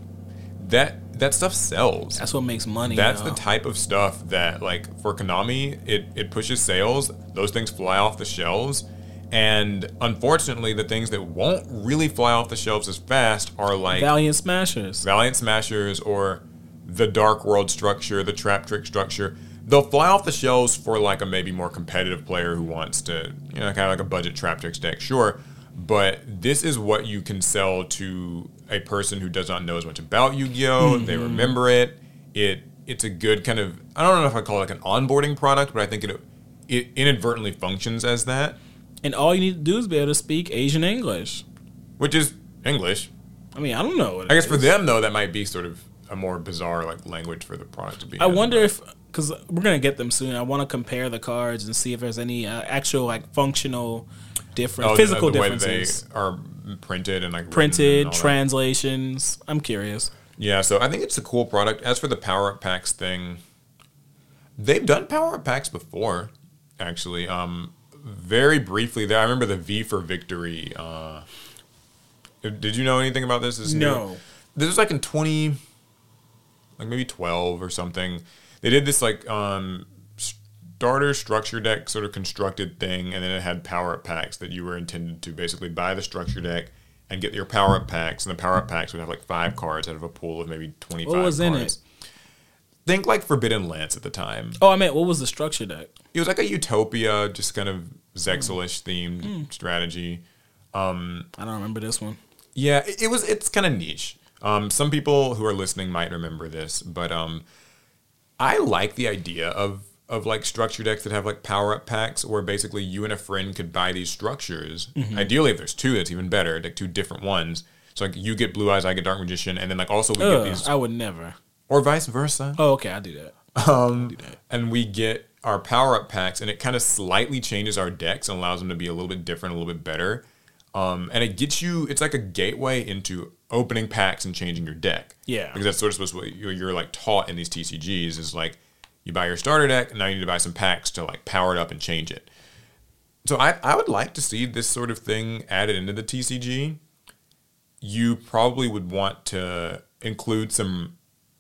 that that stuff sells. That's what makes money. That's the type of stuff that, like, for Konami, it, it pushes sales. Those things fly off the shelves. And unfortunately, the things that won't really fly off the shelves as fast are like Valiant Smashers. Valiant Smashers or the Dark World structure, the Trap Trick structure. They'll fly off the shelves for like a maybe more competitive player who wants to, you know, kind of like a budget Trap Tricks deck, sure. But this is what you can sell to a person who does not know as much about Yu-Gi-Oh. They remember it. It it's a good kind of I don't know if I call it like an onboarding product, but I think it it inadvertently functions as that, And all you need to do is be able to speak Asian English. which is English. I mean, I don't know. I guess for them though, that might be sort of a more bizarre like language for the product to be. I wonder but- if because we're gonna get them soon. I want to compare the cards and see if there's any uh, actual like functional difference, Oh, physical the, the way differences. they are printed and like Printed and all that. translations. I'm curious. Yeah, so I think it's a cool product. As for the power up packs thing, they've done power up packs before, actually. Um, very briefly, there I remember the V for Victory. Uh, did you know anything about this? This is new. No. This was like in twenty, like maybe twelve or something. They did this like um starter structure deck sort of constructed thing, and then it had power up packs that you were intended to basically buy the structure deck and get your power up packs, and the power up packs would have like five cards out of a pool of maybe twenty five. What was in it? Think like Forbidden Lance at the time. Oh, I meant what was the structure deck? It was like a Utopia, just kind of Zexalish themed Hmm. strategy. I don't remember this one. Yeah, it, it was. It's kind of niche. Um, some people who are listening might remember this, but um, I like the idea of of like structure decks that have like power up packs, where basically you and a friend could buy these structures. Mm-hmm. Ideally, if there's two, that's even better. Like two different ones. So like you get Blue Eyes, I get Dark Magician, and then like also we get these, I would never. or vice versa. Oh, okay, I do that. Um, and we get our power up packs, and it kind of slightly changes our decks and allows them to be a little bit different, a little bit better. Um, and it gets you, it's like a gateway into opening packs and changing your deck. Yeah. Because that's sort of supposed to what you're, you're like taught in these TCGs is like you buy your starter deck, and now you need to buy some packs to like power it up and change it. So I, I would like to see this sort of thing added into the TCG. You probably would want to include some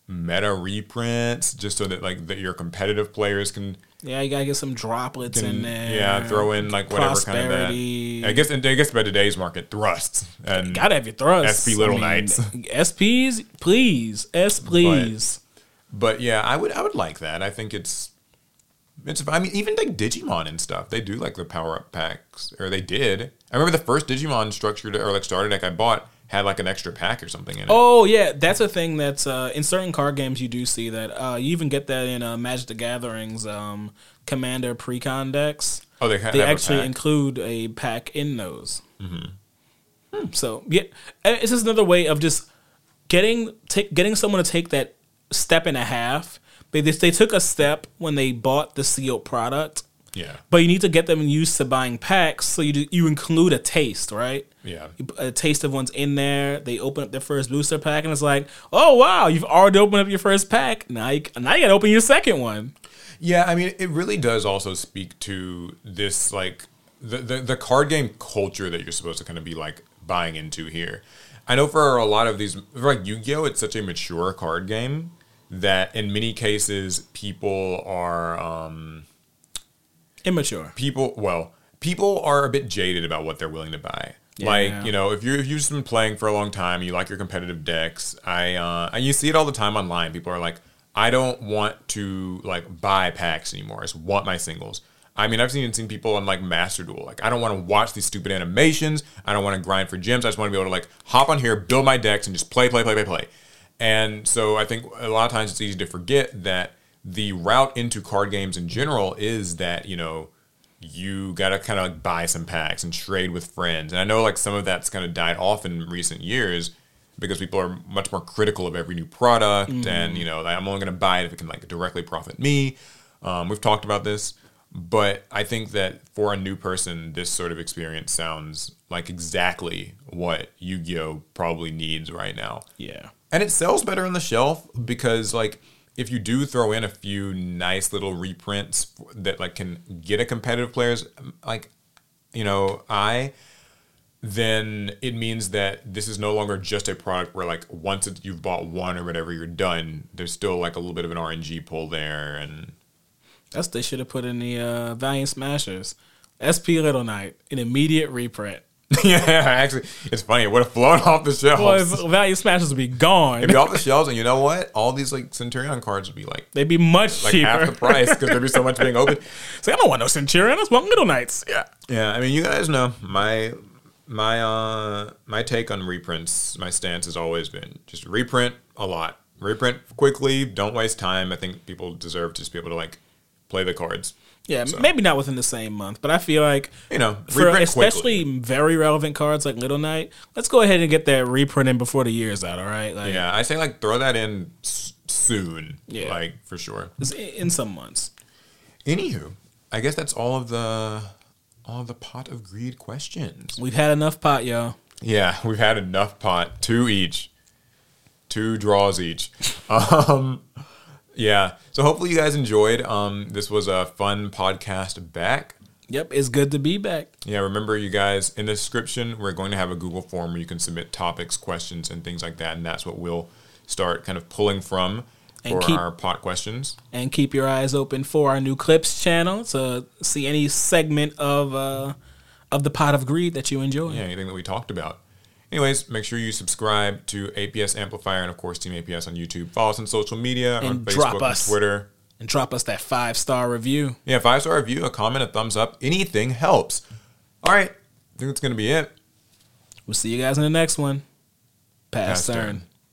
meta reprints just so that like that your competitive players can, Yeah, you gotta get some droplets can in there. yeah throw in like whatever kind of that. I guess I guess by today's market thrusts and Gotta have your thrusts. SP Little Knights. SPs, please. S, please. But yeah, I would I would like that. I think it's it's I mean even like Digimon and stuff. They do like the power up packs or they did. I remember the first Digimon structured or like starter deck I bought had like an extra pack or something in it. Oh yeah, that's a thing that's uh, in certain card games you do see that. Uh, you even get that in uh, Magic the Gathering's um, Commander Precon decks. Oh, they, They actually include a pack in those. Mm-hmm. So yeah, it's just another way of just getting take, getting someone to take that step and a half. They they took a step when they bought the sealed product, yeah. but you need to get them used to buying packs. So you do, you include a taste, right? Yeah. A taste of one's in there. They open up their first booster pack, and it's like, oh wow, you've already opened up your first pack. Now you now you got to open your second one. Yeah, I mean, it really does also speak to this like the, the the card game culture that you're supposed to kind of be like buying into here. I know for a lot of these, for like Yu-Gi-Oh, it's such a mature card game that in many cases people are um, Immature. people well people are a bit jaded about what they're willing to buy. Yeah. Like you know, if you if you've just been playing for a long time, you like your competitive decks. I uh, and you see it all the time online. People are like, I don't want to like buy packs anymore. I just want my singles. I mean, I've seen seen people on like Master Duel. Like, I don't want to watch these stupid animations. I don't want to grind for gems. I just want to be able to like hop on here, build my decks, and just play, play, play, play, play. And so I think a lot of times it's easy to forget that the route into card games in general is that you know you gotta kind of like buy some packs and trade with friends. And I know like some of that's kind of died off in recent years because people are much more critical of every new product, and you know, I'm only gonna buy it if it can like directly profit me. Um, we've talked about this, but I think that for a new person, this sort of experience sounds like exactly what Yu-Gi-Oh probably needs right now Yeah. And it sells better on the shelf because like if you do throw in a few nice little reprints that like can get a competitive players like you know i then it means that this is no longer just a product where like once it, you've bought one or whatever you're done there's still like a little bit of an rng pull there and That's they should have put in the uh, Valiant Smashers. SP Little Knight, an immediate reprint. yeah actually it's funny it would have flown off the shelves Boys, Valiant Smashers would be gone. It'd be off the shelves and you know what all these like centurion cards would be like They'd be much like cheaper. half the price because there'd be so much being open It's like, I don't want no Centurion. I just want Little Knights. Yeah. Yeah, I mean, you guys know my my uh my take on reprints. My stance has always been just reprint a lot, reprint quickly. Don't waste time. I think people deserve to just be able to like play the cards. Yeah, maybe not within the same month, but I feel like You know, for especially quickly. very relevant cards like Little Knight, let's go ahead and get that reprinting before the year's out. All right, like Yeah, I say like throw that in soon. Yeah. like for sure. in some months. Anywho, I guess that's all of the all of the pot of greed questions. We've had enough pot, y'all. Yeah, we've had enough pot. Two each. Two draws each. Um yeah. So hopefully you guys enjoyed. Um this was a fun podcast back. Yep, it's good to be back. Yeah, remember you guys in the description we're going to have a Google form where you can submit topics, questions and things like that and that's what we'll start kind of pulling from And for keep- our pot questions. and keep your eyes open for our new clips channel to see any segment of uh of the pot of greed that you enjoy. Yeah, anything that we talked about. Anyways, make sure you subscribe to APS Amplifier and of course Team APS on YouTube. Follow us on social media on And Facebook drop and. Twitter. And drop us that five star review. Yeah, five star review, a comment, a thumbs up, anything helps. All right, I think that's gonna be it. We'll see you guys in the next one. Pass, Pass turn. turn.